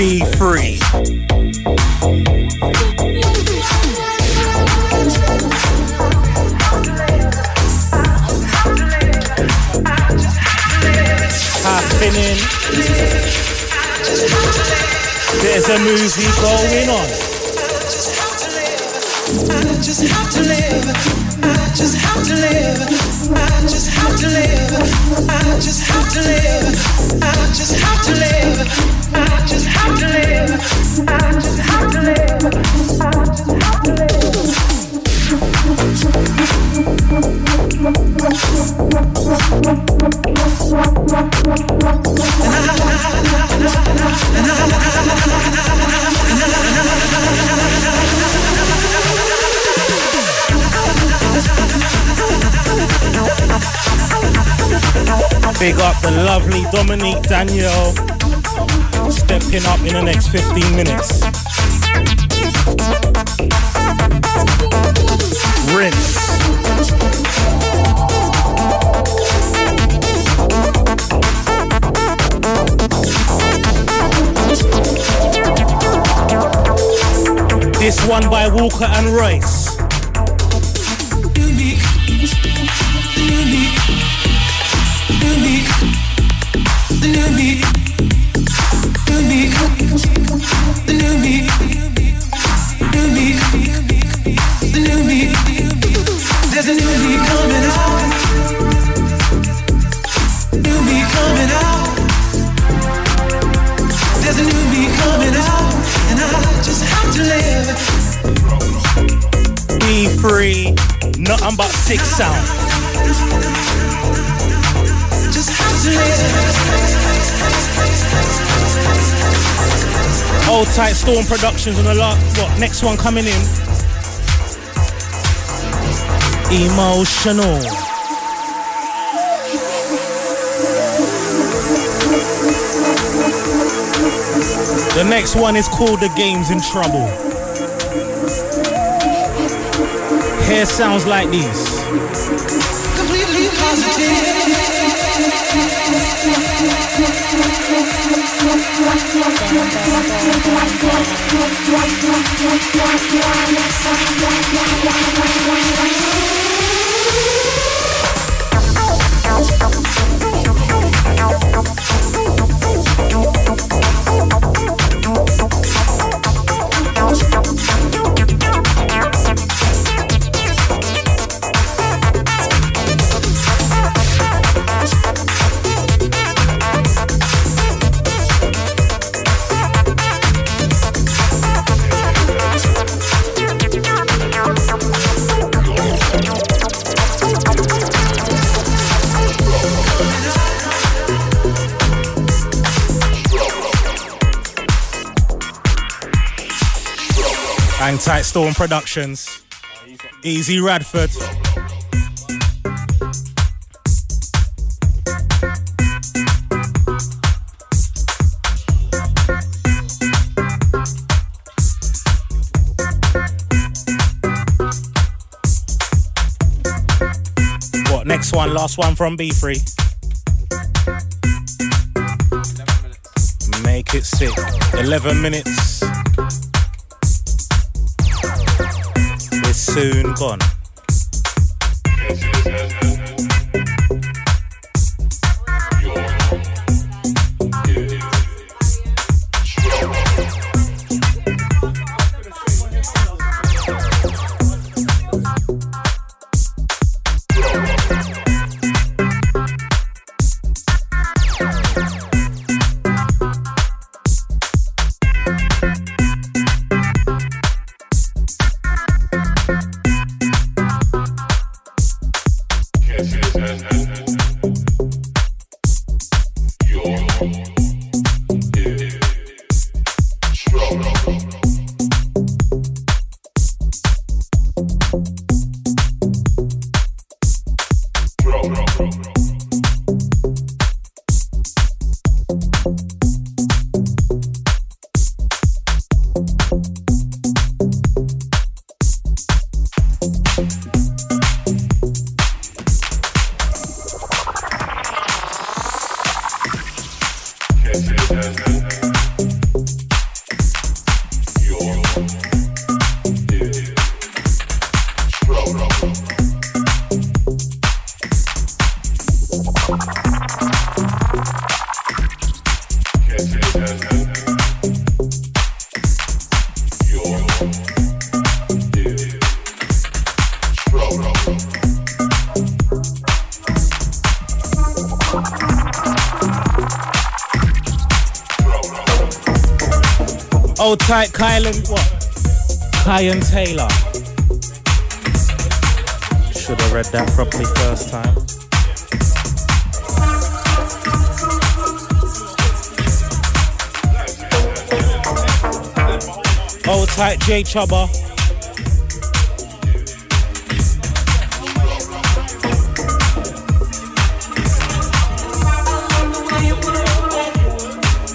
beef. groovy going on. Big up the lovely Dominique Danielle. Stepping up in the next 15 minutes. Rinse. This one by Walker and Rice. Unique. Unique. Nothing but six sound. Just have to live. Old tight Storm Productions on the lot. What next one coming in? Emotional. The next one is called The Game's in Trouble. Here sounds like these. completely Hang tight Storm Productions. Easy Radford. What next one? Last one from B3. Make it sick. 11 minutes. Soon gone.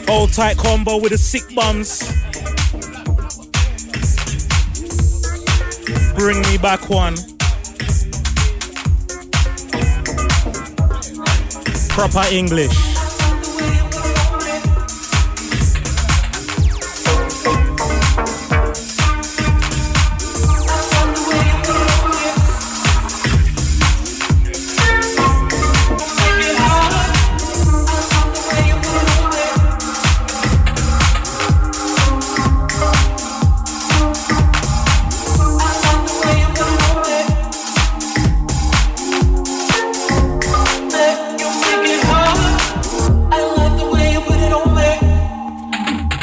Old tight combo with the sick bums. Bring me back one. Proper English.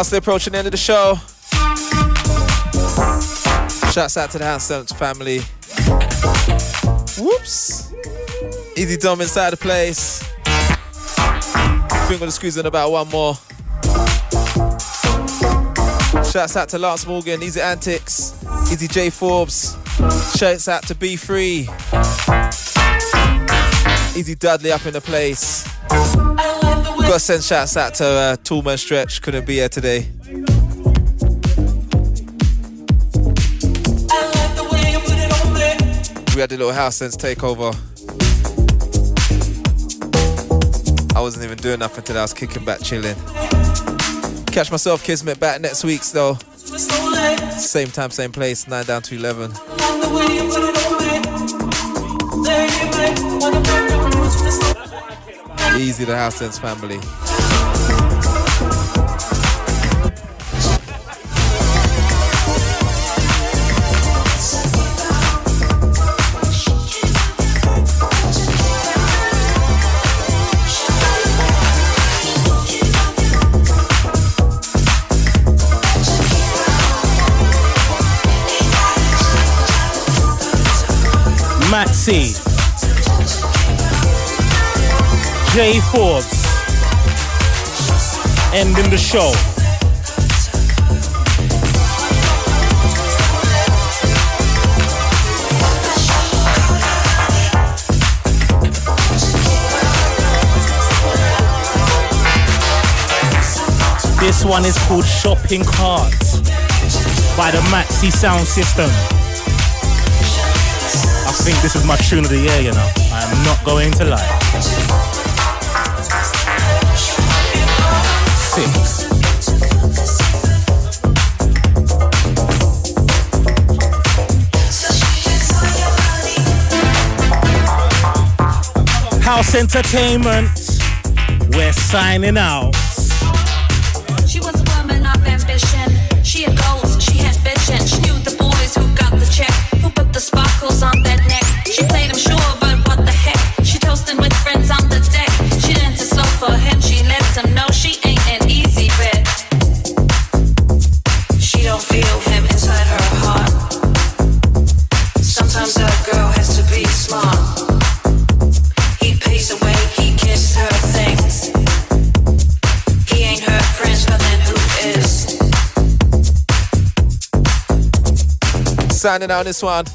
Fastly approaching the end of the show. Shouts out to the Sense family. Whoops. Easy Dom inside the place. Think we're squeeze in about one more. Shouts out to Lance Morgan, Easy Antics, Easy J Forbes. Shouts out to B Free. Easy Dudley up in the place. Gotta send shouts out to uh, Toolman Stretch, couldn't be here today. We had a little house sense takeover. I wasn't even doing nothing today, I was kicking back, chilling. Catch myself, Kismet, back next week, though. Same time, same place, 9 down to 11. Easy, the House Sense family. Maxi. J Forbes. Ending the show. This one is called Shopping Cart by the Maxi Sound System. I think this is my tune of the year, you know. I am not going to lie. House Entertainment. We're signing out. Signing out on this one.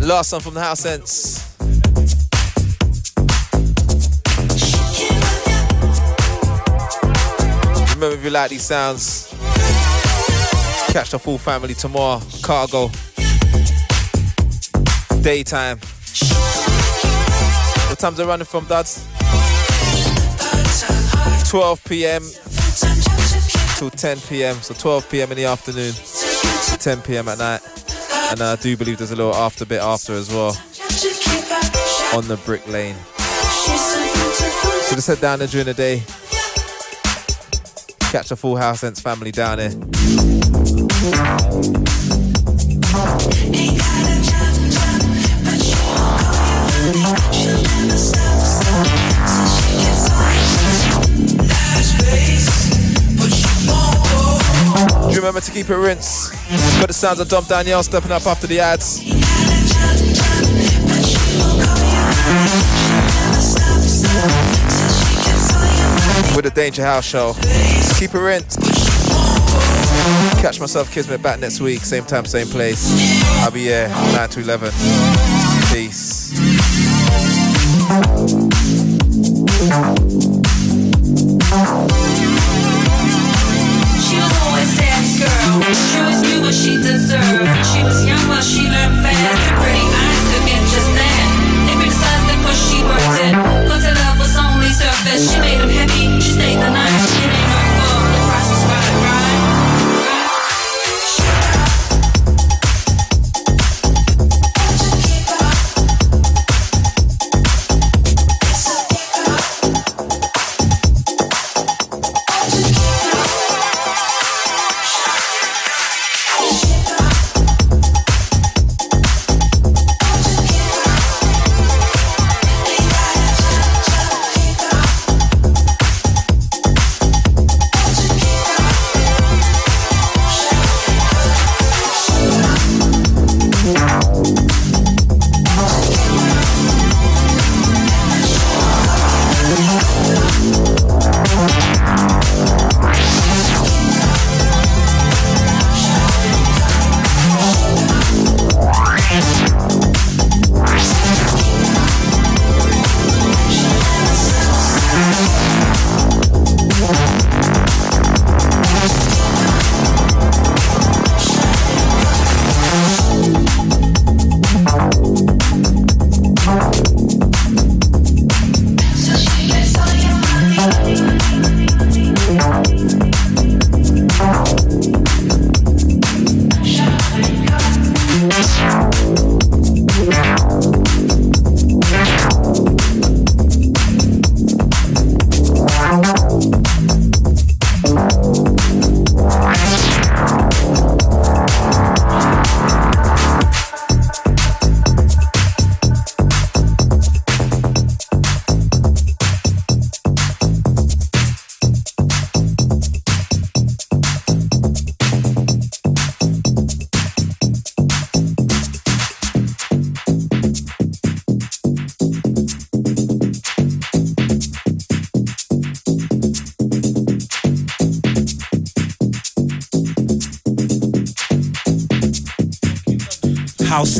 Last one from the House Sense. Remember, if you like these sounds, catch the full family tomorrow. Cargo. Daytime. What times are running from, Duds? 12 p.m. till 10 p.m. So 12 p.m. in the afternoon 10 p.m. at night, and I do believe there's a little after bit after as well on the Brick Lane. So just head down there during the day, catch a full house sense family down there. Remember to keep it rinse. Got the sounds of Dom Danielle stepping up after the ads. With the Danger House show. Keep it rinse. Catch myself Kismet back next week, same time, same place. I'll be here 9 to 11. Peace. What she was young, but she learned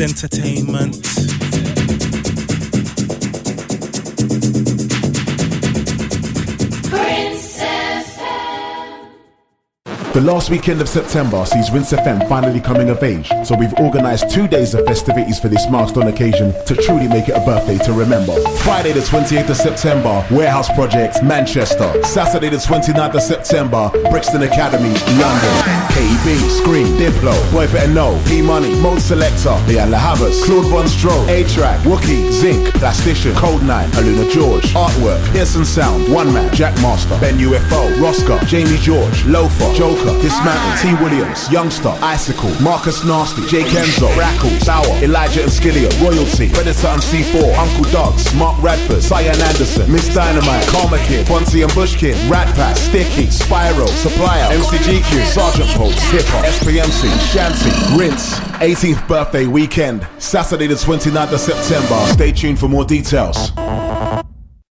House last weekend of September sees Rinse FM finally coming of age, so we've organised two days of festivities for this milestone occasion to truly make it a birthday to remember. Friday the 28th of September, Warehouse Project, Manchester. Saturday the 29th of September, Brixton Academy, London. KB, Skream, Diplo, Boy Better Know, P Money, Mode Selector, Lianne La Havas, Claude Von Stroh, A-Trak, Wookie, Zinc, Plastician, Kode9, Aluna George, Artwork, Pearson Sound, One Man, Jack Master, Ben UFO, Roska, Jamie George, Loefah, Joker, Dismantle, T. Williams, Youngsta, Icicle, Marcus Nasty, Jake Enzo, Brackles, Bauer, Elijah and Skilliam, Royalty, Predator and C4, Uncle Dugs, Mark Radford, Sian Anderson, Miss Dynamite, Karma Kid, Fonzie and Bushkin, Rat Pack, Sticky, Spyro, Supplier, MCGQ, Sergeant Post, Hip Hop, SPMC, Shanty, Rinse, 18th birthday weekend, Saturday the 29th of September. Stay tuned for more details.